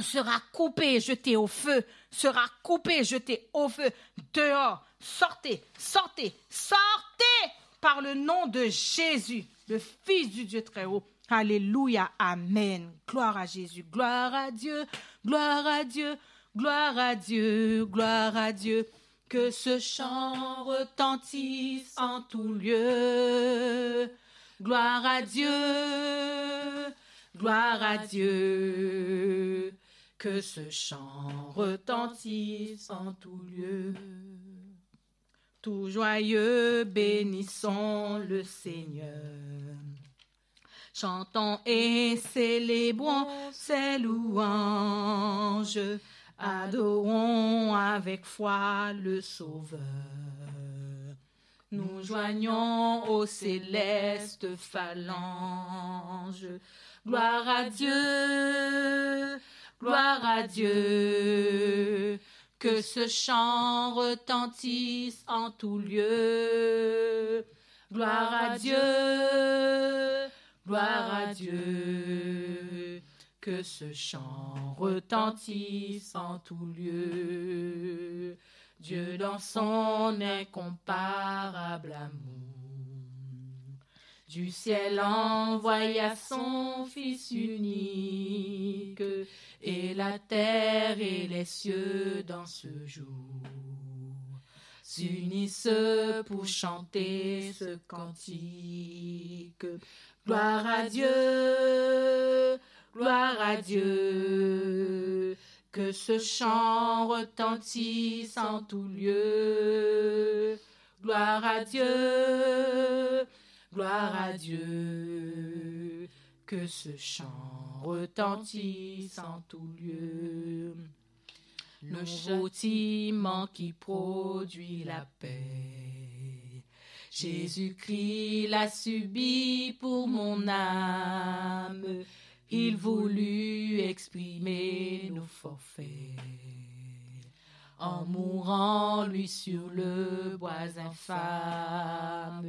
sera coupé, jeté au feu, sera coupé, jeté au feu. Dehors, sortez, sortez, sortez par le nom de Jésus, le Fils du Dieu très haut. Alléluia, Amen. Gloire à Jésus, gloire à Dieu, gloire à Dieu, gloire à Dieu, gloire à Dieu. Que ce chant retentisse en tout lieu. Gloire à Dieu, gloire à Dieu. Que ce chant retentisse en tout lieu. Tout joyeux, bénissons le Seigneur. Chantons et célébrons ses louanges. Adorons avec foi le Sauveur. Nous joignons aux célestes phalanges. Gloire à Dieu, gloire à Dieu. Que ce chant retentisse en tout lieu. Gloire à Dieu, Gloire à Dieu, que ce chant retentisse en tout lieu. Dieu dans son incomparable amour, du ciel envoya son Fils unique, et la terre et les cieux dans ce jour s'unissent pour chanter ce cantique. Gloire à Dieu, gloire à Dieu, que ce chant retentisse en tout lieu. Gloire à Dieu, gloire à Dieu, que ce chant retentisse en tout lieu. Le châtiment qui produit la paix Jésus-Christ l'a subi pour mon âme. Il voulut exprimer nos forfaits. En mourant, lui, sur le bois infâme.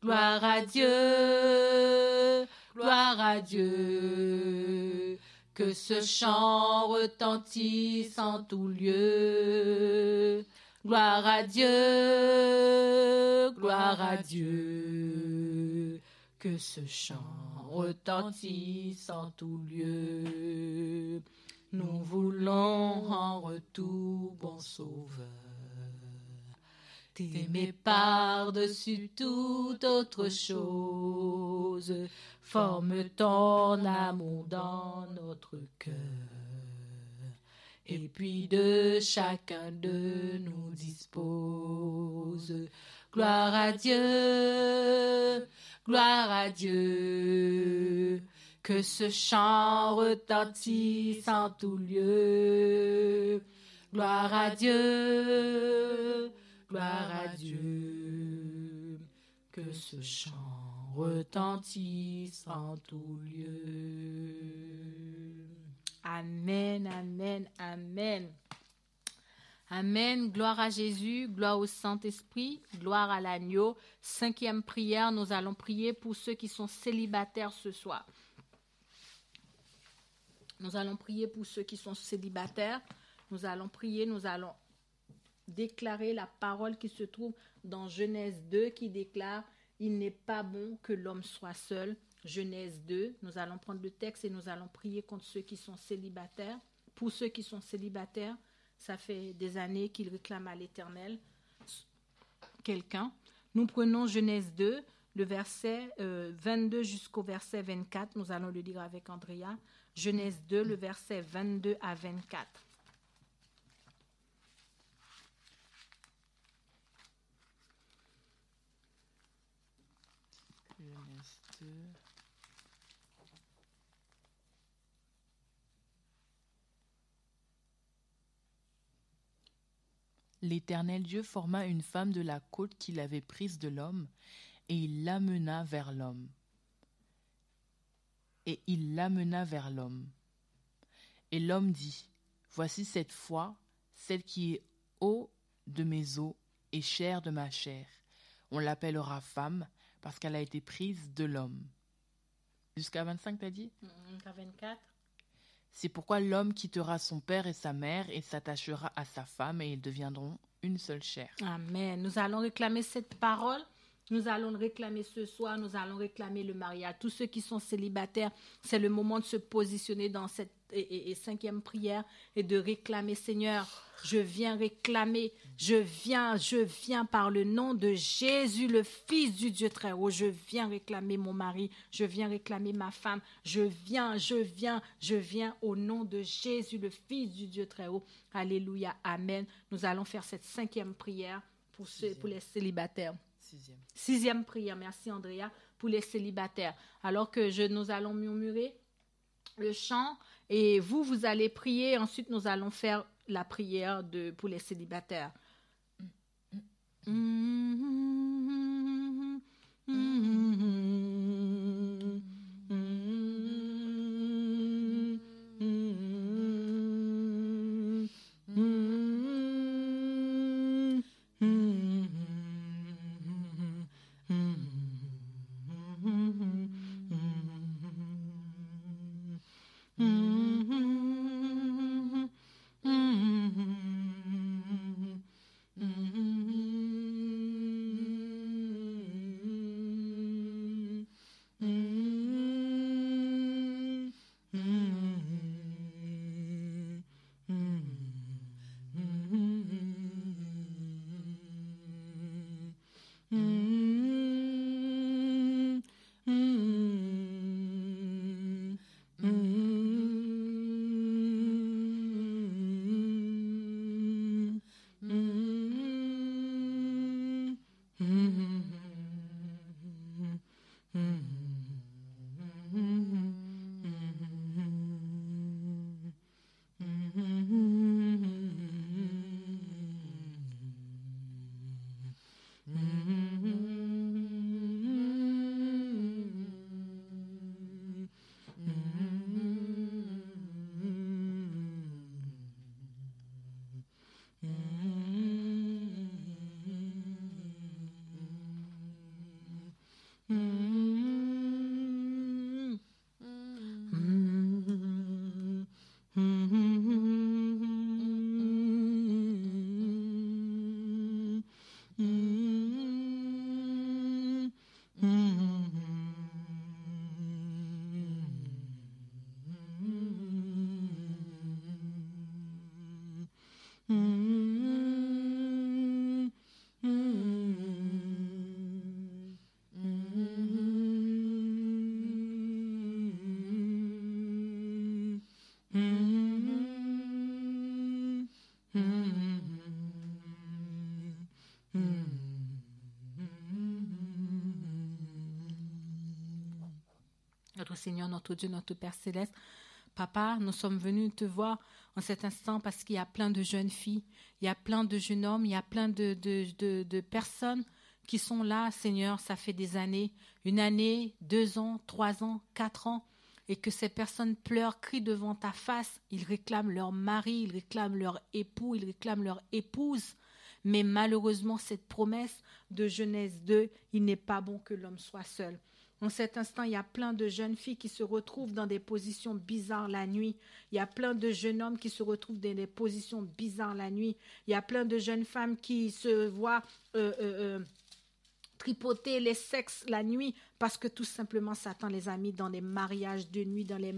Gloire à Dieu, gloire à Dieu. Que ce chant retentisse en tout lieu. Gloire à Dieu, gloire à Dieu, que ce chant retentisse en tout lieu. Nous voulons en retour, bon sauveur, t'aimer par-dessus toute autre chose. Forme ton amour dans notre cœur et puis de chacun de nous dispose. Gloire à Dieu, gloire à Dieu, que ce chant retentisse en tout lieu. Gloire à Dieu, gloire à Dieu, que ce chant retentisse en tout lieu. Amen, amen, amen. Amen. Gloire à Jésus, gloire au Saint-Esprit, gloire à l'agneau. Cinquième prière, nous allons prier pour ceux qui sont célibataires ce soir. Nous allons prier pour ceux qui sont célibataires. Nous allons prier, nous allons déclarer la parole qui se trouve dans Genèse 2 qui déclare Il n'est pas bon que l'homme soit seul. Genèse 2. Nous allons prendre le texte et nous allons prier contre ceux qui sont célibataires. Pour ceux qui sont célibataires, ça fait des années qu'ils réclament à l'Éternel quelqu'un. Nous prenons Genèse 2, le verset 22 jusqu'au verset 24. Nous allons le lire avec Andrea. Genèse 2, le verset 22 à 24. L'Éternel Dieu forma une femme de la côte qu'il avait prise de l'homme, et il l'amena vers l'homme. Et il l'amena vers l'homme. Et l'homme dit, Voici cette fois, celle qui est eau de mes os et chair de ma chair. On l'appellera femme, parce qu'elle a été prise de l'homme. Jusqu'à 25, t'as dit? Jusqu'à 24. C'est pourquoi l'homme quittera son père et sa mère et s'attachera à sa femme et ils deviendront une seule chair. Amen. Nous allons réclamer cette parole. Nous allons réclamer ce soir. Nous allons réclamer le mariage. Tous ceux qui sont célibataires, c'est le moment de se positionner dans cette et, et- et cinquième prière et de réclamer, Seigneur, je viens réclamer, je viens, je viens par le nom de Jésus, le Fils du Dieu très haut. Je viens réclamer mon mari, je viens réclamer ma femme, je viens, je viens, je viens au nom de Jésus, le Fils du Dieu très haut. Alléluia, Amen. Nous allons faire cette cinquième prière pour, ceux, pour les célibataires. Sixième. Sixième prière, merci Andrea, pour les célibataires. Alors que je, nous allons murmurer le chant et vous, vous allez prier. Ensuite, nous allons faire la prière de, pour les célibataires. Seigneur, notre Dieu, notre Père céleste, Papa, nous sommes venus te voir en cet instant parce qu'il y a plein de jeunes filles, il y a plein de jeunes hommes, il y a plein de, personnes qui sont là, Seigneur, ça fait des années, une année, deux ans, trois ans, quatre ans, et que ces personnes pleurent, crient devant ta face, ils réclament leur mari, ils réclament leur époux, ils réclament leur épouse. Mais malheureusement, cette promesse de Genèse 2, il n'est pas bon que l'homme soit seul. En cet instant, il y a plein de jeunes filles qui se retrouvent dans des positions bizarres la nuit. Il y a plein de jeunes hommes qui se retrouvent dans des positions bizarres la nuit. Il y a plein de jeunes femmes qui se voient euh, euh, euh, tripoter les sexes la nuit parce que tout simplement Satan les a mis dans des mariages de nuit, dans les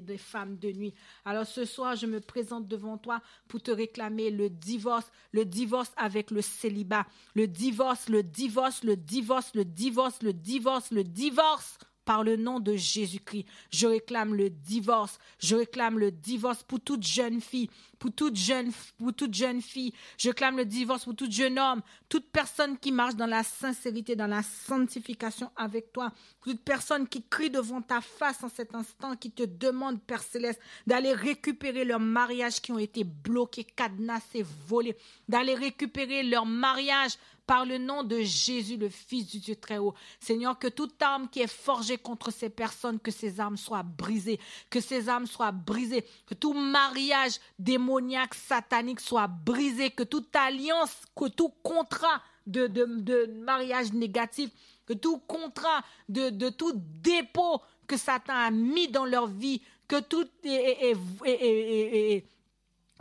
des, femmes de nuit. Alors ce soir, je me présente devant toi pour te réclamer le divorce, le divorce avec le célibat, le divorce, le divorce, le divorce, le divorce, le divorce, le divorce par le nom de Jésus-Christ. Je réclame le divorce. Je réclame le divorce pour toute jeune fille, pour toute jeune, pour toute jeune fille. Je clame le divorce pour tout jeune homme, toute personne qui marche dans la sincérité, dans la sanctification avec toi, toute personne qui crie devant ta face en cet instant, qui te demande, Père Céleste, d'aller récupérer leurs mariages qui ont été bloqués, cadenassés, volés, d'aller récupérer leurs mariages par le nom de Jésus, le Fils du Dieu très haut. Seigneur, que toute arme qui est forgée contre ces personnes, que ces armes soient brisées, que ces armes soient brisées, que tout mariage démoniaque, satanique soit brisé, que toute alliance, que tout contrat de, mariage négatif, que tout contrat de, tout dépôt que Satan a mis dans leur vie, que tout est,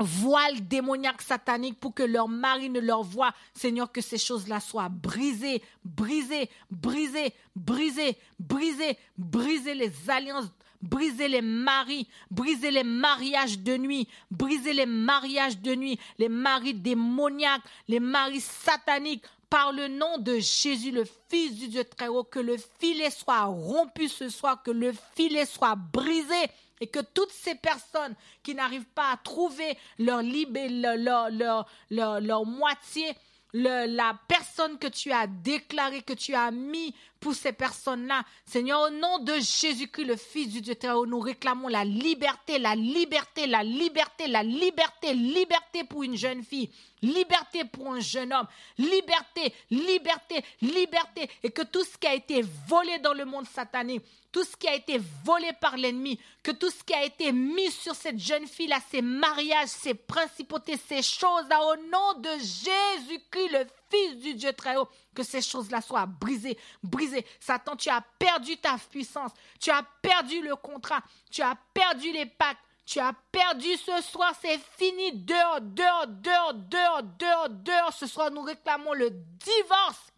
voile démoniaque satanique pour que leur mari ne leur voie. Seigneur, que ces choses-là soient brisées, brisées, brisées, brisées, brisées, brisées les alliances, brisez les maris, brisez les mariages de nuit, brisez les mariages de nuit, les maris démoniaques, les maris sataniques, par le nom de Jésus, le Fils du Dieu très haut, que le filet soit rompu ce soir, que le filet soit brisé et que toutes ces personnes qui n'arrivent pas à trouver leur, leur, moitié, la personne que tu as déclarée, que tu as mis pour ces personnes-là. Seigneur, au nom de Jésus-Christ, le Fils du Dieu très haut, nous réclamons la liberté, la liberté, la liberté, la liberté, liberté pour une jeune fille, liberté pour un jeune homme, liberté, liberté, liberté, et que tout ce qui a été volé dans le monde satanique, tout ce qui a été volé par l'ennemi, que tout ce qui a été mis sur cette jeune fille-là, ses mariages, ses principautés, ces choses-là, au nom de Jésus-Christ, le Fils du Dieu très haut, que ces choses-là soient brisées, brisées. Satan, tu as perdu ta puissance, tu as perdu le contrat, tu as perdu les pactes, tu as perdu ce soir, c'est fini. Dehors, dehors, dehors, dehors, dehors, dehors. Ce soir, nous réclamons le divorce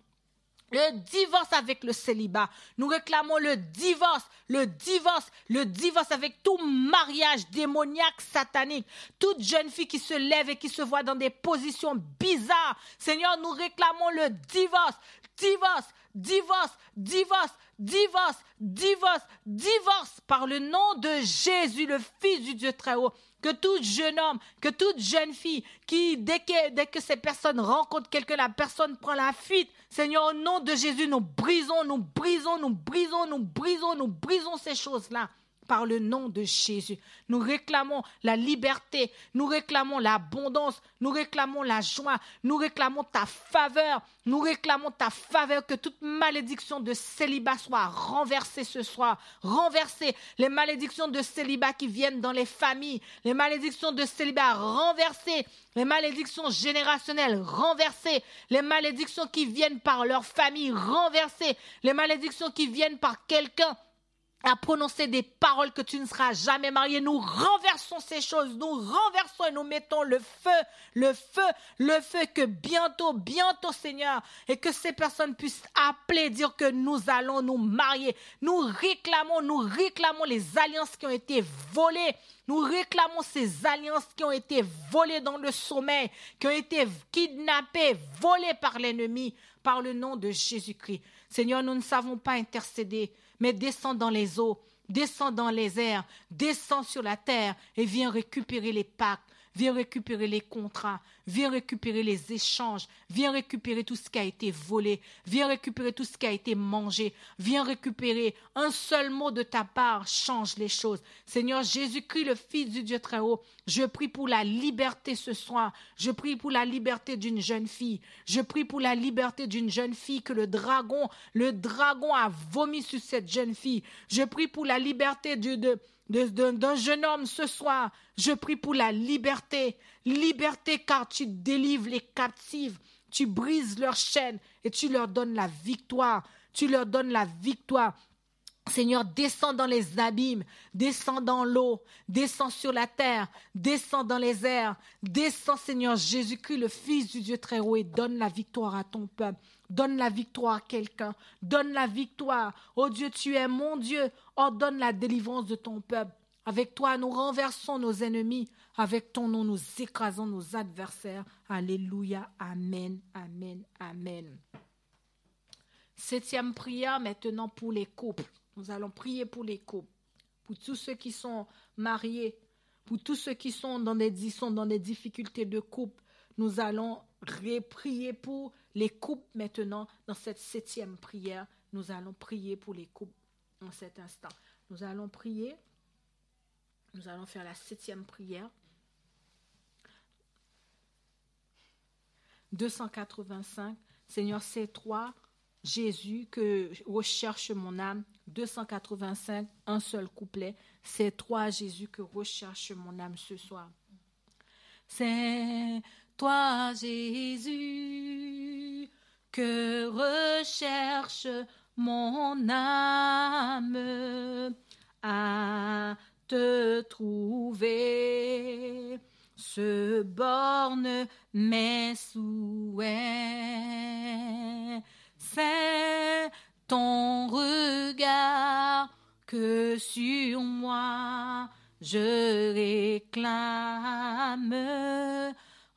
le divorce avec le célibat. Nous réclamons le divorce, le divorce, le divorce avec tout mariage démoniaque, satanique. Toute jeune fille qui se lève et qui se voit dans des positions bizarres. Seigneur, nous réclamons le divorce, divorce, divorce, divorce, divorce, divorce, divorce par le nom de Jésus, le Fils du Dieu très haut que tout jeune homme, que toute jeune fille, qui, dès que, dès que ces personnes rencontrent quelqu'un, la personne prend la fuite. Seigneur, au nom de Jésus, nous brisons, nous brisons, nous brisons, nous brisons, nous brisons ces choses-là par le nom de Jésus. Nous réclamons la liberté, nous réclamons l'abondance, nous réclamons la joie, nous réclamons ta faveur, nous réclamons ta faveur, que toute malédiction de célibat soit renversée ce soir, renversée. Les malédictions de célibat qui viennent dans les familles, les malédictions de célibat renversées, les malédictions générationnelles renversées, les malédictions qui viennent par leur famille renversées, les malédictions qui viennent par quelqu'un à prononcer des paroles que tu ne seras jamais marié. Nous renversons ces choses, nous renversons et nous mettons le feu, le feu, le feu que bientôt, bientôt Seigneur, et que ces personnes puissent appeler, dire que nous allons nous marier. Nous réclamons, nous réclamons les alliances qui ont été volées. Nous réclamons ces alliances qui ont été volées dans le sommeil, qui ont été kidnappées, volées par l'ennemi, par le nom de Jésus-Christ. Seigneur, nous ne savons pas intercéder mais descends dans les eaux, descends dans les airs, descends sur la terre et viens récupérer les pactes, viens récupérer les contrats, viens récupérer les échanges, viens récupérer tout ce qui a été volé, viens récupérer tout ce qui a été mangé, viens récupérer un seul mot de ta part, change les choses. Seigneur Jésus-Christ, le Fils du Dieu très haut, je prie pour la liberté ce soir, je prie pour la liberté d'une jeune fille, je prie pour la liberté d'une jeune fille que le dragon, le dragon a vomi sur cette jeune fille, je prie pour la liberté d'un jeune homme ce soir. Je prie pour la liberté. Liberté car tu délivres les captives. Tu brises leurs chaînes et tu leur donnes la victoire. Tu leur donnes la victoire. Seigneur, descends dans les abîmes, descends dans l'eau, descends sur la terre, descends dans les airs, descends, Seigneur Jésus-Christ, le Fils du Dieu très haut, et donne la victoire à ton peuple. Donne la victoire à quelqu'un. Donne la victoire. Oh Dieu, tu es mon Dieu. Ordonne la délivrance de ton peuple. Avec toi, nous renversons nos ennemis. Avec ton nom, nous écrasons nos adversaires. Alléluia. Amen. Amen. Amen. Septième prière maintenant pour les couples. Nous allons prier pour les couples, pour tous ceux qui sont mariés, pour tous ceux qui sont dans des, dans des difficultés de couple. Nous allons prier pour les couples maintenant dans cette septième prière. Nous allons prier pour les couples en cet instant. Nous allons prier. Nous allons faire la septième prière. 285. Seigneur, c'est toi Jésus que recherche mon âme. 285, un seul couplet. C'est toi, Jésus, que recherche mon âme ce soir. C'est toi, Jésus, que recherche mon âme à te trouver. Se borne mes souhaits c'est ton regard que sur moi je réclame.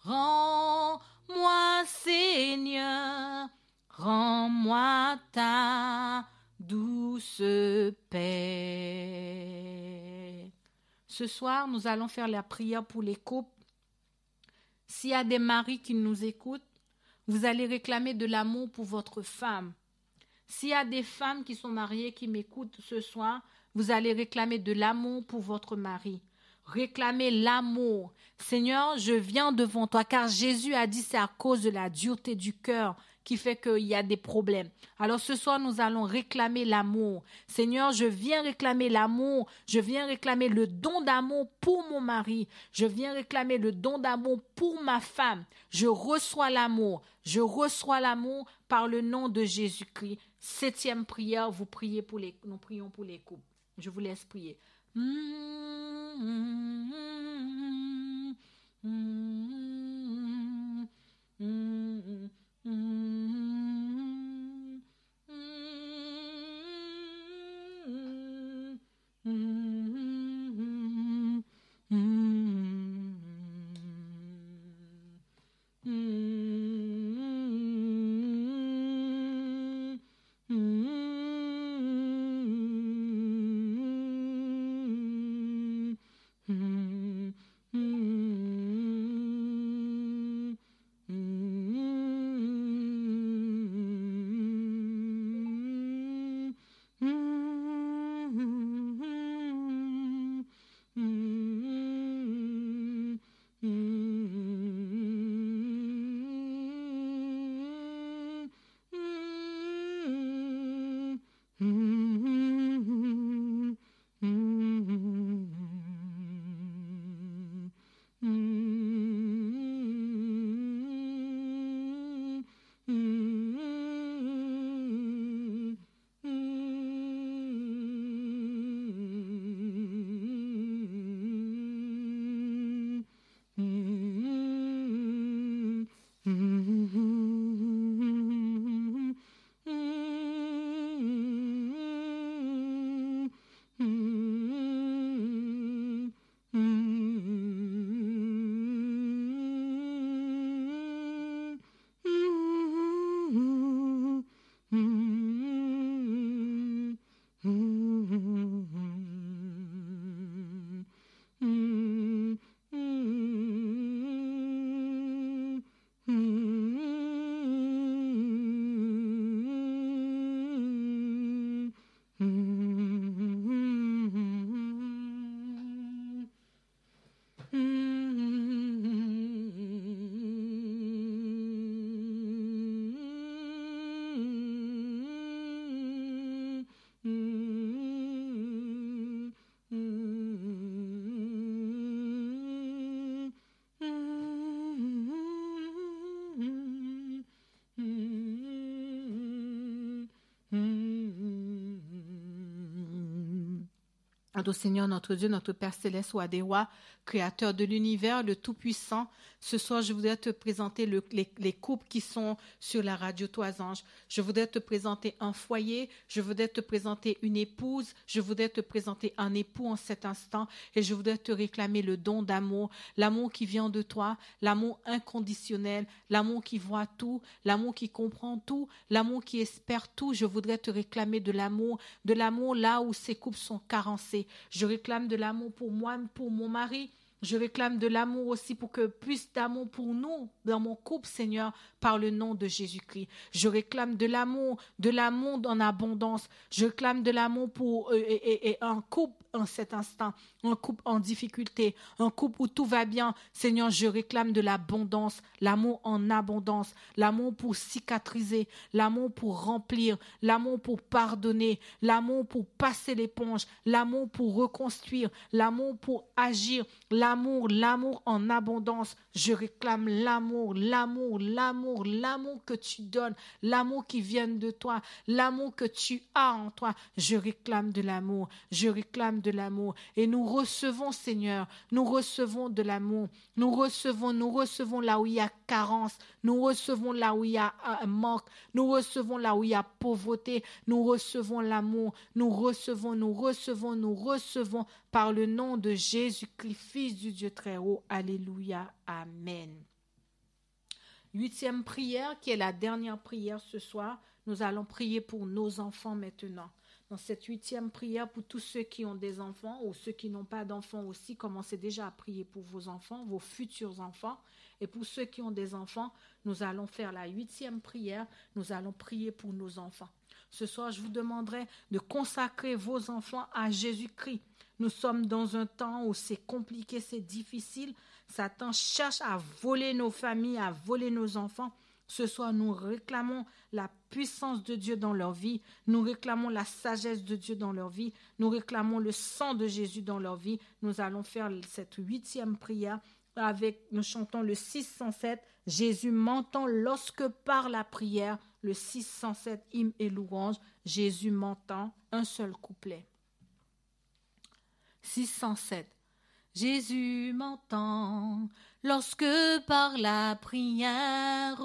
Rends-moi, Seigneur, rends-moi ta douce paix. Ce soir, nous allons faire la prière pour les couples. S'il y a des maris qui nous écoutent, vous allez réclamer de l'amour pour votre femme. S'il y a des femmes qui sont mariées qui m'écoutent ce soir, vous allez réclamer de l'amour pour votre mari. Réclamez l'amour. Seigneur, je viens devant toi, car Jésus a dit c'est à cause de la dureté du cœur qui fait qu'il y a des problèmes. Alors ce soir, nous allons réclamer l'amour. Seigneur, je viens réclamer l'amour. Je viens réclamer le don d'amour pour mon mari. Je viens réclamer le don d'amour pour ma femme. Je reçois l'amour. Je reçois l'amour par le nom de Jésus-Christ. Septième prière, vous priez pour les, nous prions pour les couples. Je vous laisse prier. Mm-hmm. Notre Seigneur, notre Dieu, notre Père céleste, ou des rois, créateur de l'univers, le Tout-Puissant. Ce soir, je voudrais te présenter les, couples qui sont sur la radio Toisange. Je voudrais te présenter un foyer, je voudrais te présenter une épouse, je voudrais te présenter un époux en cet instant et je voudrais te réclamer le don d'amour, l'amour qui vient de toi, l'amour inconditionnel, l'amour qui voit tout, l'amour qui comprend tout, l'amour qui espère tout. Je voudrais te réclamer de l'amour, de l'amour là où ces couples sont carencés. Je réclame de l'amour pour moi, pour mon mari, je réclame de l'amour aussi pour que plus d'amour pour nous dans mon couple, Seigneur, par le nom de Jésus-Christ. Je réclame de l'amour, de l'amour en abondance. Je réclame de l'amour pour euh, et, un couple en cet instant, un couple en difficulté, un couple où tout va bien. Seigneur, je réclame de l'abondance, l'amour en abondance, l'amour pour cicatriser, l'amour pour remplir, l'amour pour pardonner, l'amour pour passer l'éponge, l'amour pour reconstruire, l'amour pour agir, l'amour, l'amour en abondance. Je réclame l'amour, l'amour, l'amour, l'amour que tu donnes, l'amour qui vient de toi, l'amour que tu as en toi. Je réclame de l'amour, je réclame de l'amour. Et nous recevons, Seigneur, nous recevons de l'amour. Nous recevons, nous recevons là où il y a carence, nous recevons là où il y a un manque, nous recevons là où il y a pauvreté, nous recevons l'amour, nous recevons, nous recevons, nous recevons par le nom de Jésus-Christ, Fils du Dieu très haut. Alléluia. Amen. Huitième prière, qui est la dernière prière ce soir. Nous allons prier pour nos enfants maintenant dans cette huitième prière pour tous ceux qui ont des enfants ou ceux qui n'ont pas d'enfants aussi, commencez déjà à prier pour vos enfants, vos futurs enfants. Et pour ceux qui ont des enfants, nous allons faire la huitième prière, nous allons prier pour nos enfants. Ce soir, je vous demanderai de consacrer vos enfants à Jésus-Christ. Nous sommes dans un temps où c'est compliqué, c'est difficile. Satan cherche à voler nos familles, à voler nos enfants. Ce soir, nous réclamons la puissance de Dieu dans leur vie, nous réclamons la sagesse de Dieu dans leur vie, nous réclamons le sang de Jésus dans leur vie. Nous allons faire cette huitième prière avec, nous chantons le 607, Jésus m'entend lorsque par la prière, le 607 hymne et louange, Jésus m'entend, un seul couplet. 607. Jésus m'entend lorsque par la prière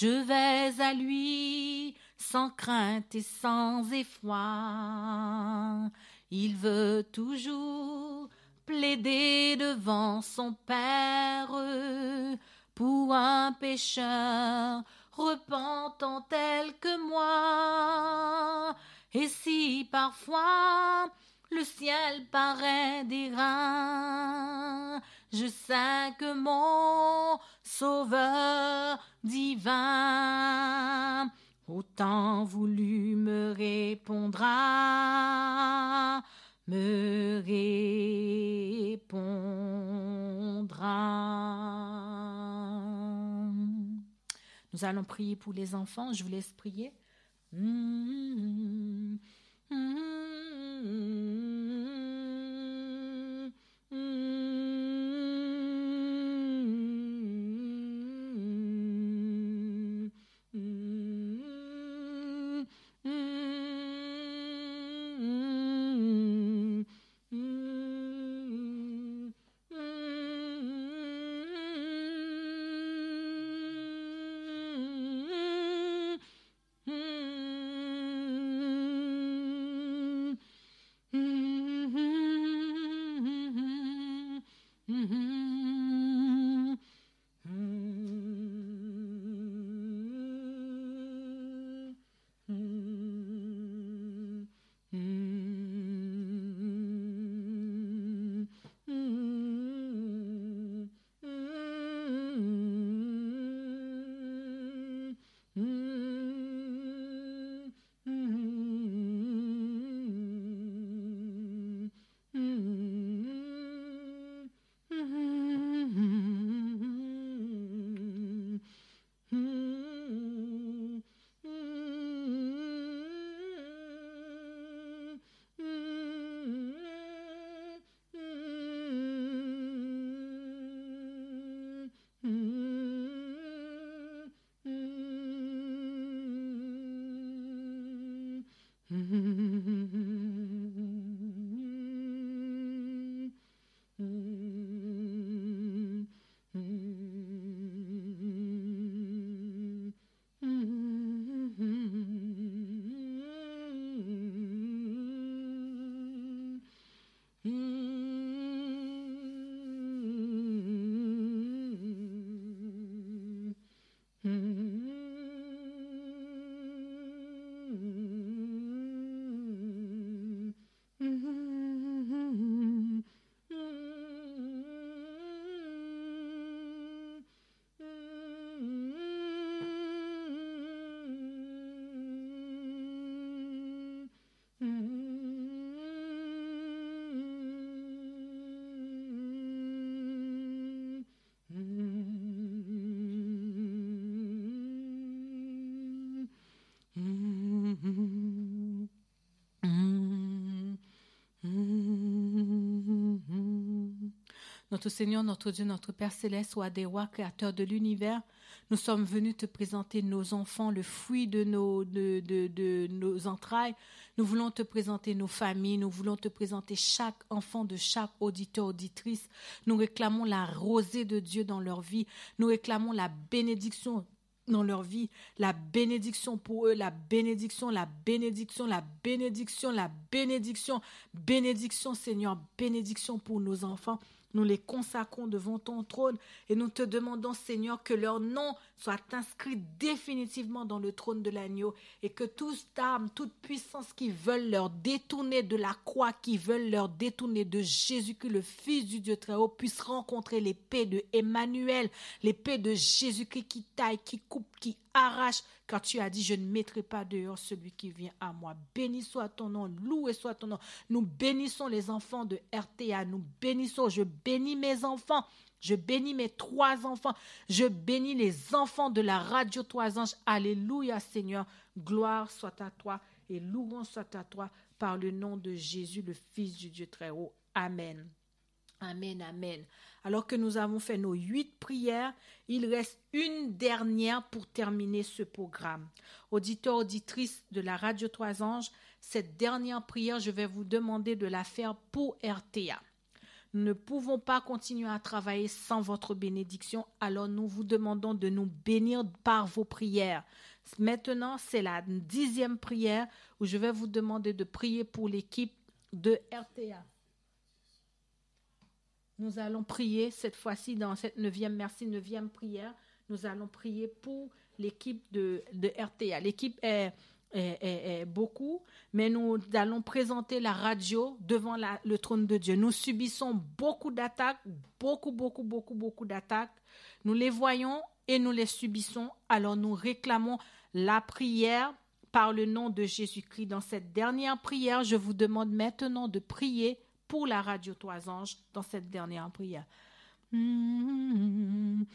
je vais à lui sans crainte et sans effroi. Il veut toujours plaider devant son Père pour un pécheur repentant tel que moi. Et si parfois le ciel paraît d'airain. Je sais que mon Sauveur divin, autant voulu me répondra, me répondra. Nous allons prier pour les enfants. Je vous laisse prier. Mmh, mmh, mmh. Notre Seigneur, notre Dieu, notre Père céleste, soit des rois créateurs de l'univers, nous sommes venus te présenter nos enfants, le fruit de nos entrailles. Nous voulons te présenter nos familles, nous voulons te présenter chaque enfant de chaque auditeur, auditrice. Nous réclamons la rosée de Dieu dans leur vie. Nous réclamons la bénédiction dans leur vie, la bénédiction pour eux, la bénédiction, la bénédiction, la bénédiction, la bénédiction, bénédiction Seigneur, bénédiction pour nos enfants. Nous les consacrons devant ton trône et nous te demandons, Seigneur, que leur nom soit inscrit définitivement dans le trône de l'agneau et que toute âme, toute puissance qui veulent leur détourner de la croix, qui veulent leur détourner de Jésus-Christ, le Fils du Dieu très haut, puisse rencontrer l'épée de Emmanuel, l'épée de Jésus-Christ qui taille, qui coupe, qui arrache, car tu as dit, je ne mettrai pas dehors celui qui vient à moi. Béni soit ton nom, loué soit ton nom. Nous bénissons les enfants de RTA, nous bénissons, je bénis mes enfants. Je bénis mes trois enfants. Je bénis les enfants de la radio Trois Anges. Alléluia, Seigneur. Gloire soit à toi et louange soit à toi par le nom de Jésus, le Fils du Dieu très haut. Amen. Amen, amen. Alors que nous avons fait nos huit prières, il reste une dernière pour terminer ce programme. Auditeurs, auditrices de la Radio Trois Anges, cette dernière prière, je vais vous demander de la faire pour RTA. Nous ne pouvons pas continuer à travailler sans votre bénédiction, alors nous vous demandons de nous bénir par vos prières. Maintenant, c'est la dixième prière où je vais vous demander de prier pour l'équipe de RTA. Nous allons prier cette fois-ci dans cette neuvième, merci, neuvième prière. Nous allons prier pour l'équipe de, RTA. L'équipe est, beaucoup, mais nous allons présenter la radio devant le trône de Dieu. Nous subissons beaucoup d'attaques, beaucoup, beaucoup, beaucoup, beaucoup d'attaques. Nous les voyons et nous les subissons. Alors nous réclamons la prière par le nom de Jésus-Christ. Dans cette dernière prière, je vous demande maintenant de prier pour la radio Trois Anges dans cette dernière prière.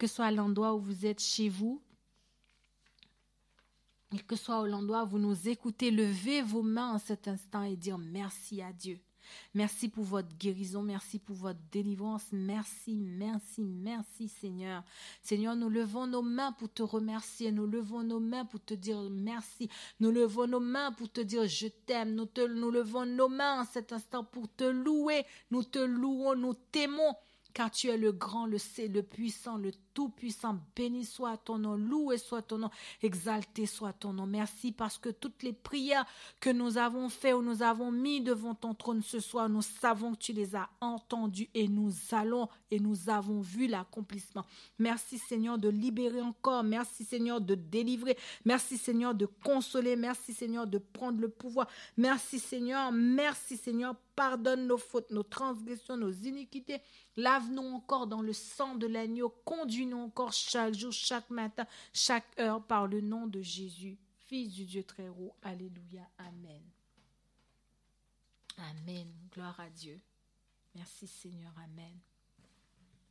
que soit l'endroit où vous êtes chez vous, quel que soit l'endroit où vous nous écoutez, levez vos mains en cet instant et dire merci à Dieu. Merci pour votre guérison, merci pour votre délivrance, merci, merci, merci Seigneur. Seigneur, nous levons nos mains pour te remercier, nous levons nos mains pour te dire merci, nous levons nos mains pour te dire je t'aime, nous, levons nos mains en cet instant pour te louer, nous te louons, nous t'aimons, car tu es le grand, le, le puissant, le Tout-Puissant. Béni soit ton nom, loué soit ton nom, exalté soit ton nom. Merci parce que toutes les prières que nous avons faites ou nous avons mis devant ton trône ce soir, nous savons que tu les as entendues et nous allons et nous avons vu l'accomplissement. Merci Seigneur de libérer encore. Merci Seigneur de délivrer. Merci Seigneur de consoler. Merci Seigneur de prendre le pouvoir. Merci Seigneur. Merci Seigneur. Pardonne nos fautes, nos transgressions, nos iniquités. Lave-nous encore dans le sang de l'agneau. Conduis-nous encore chaque jour, chaque matin, chaque heure par le nom de Jésus, Fils du Dieu très haut. Alléluia. Amen. Amen. Gloire à Dieu. Merci Seigneur. Amen.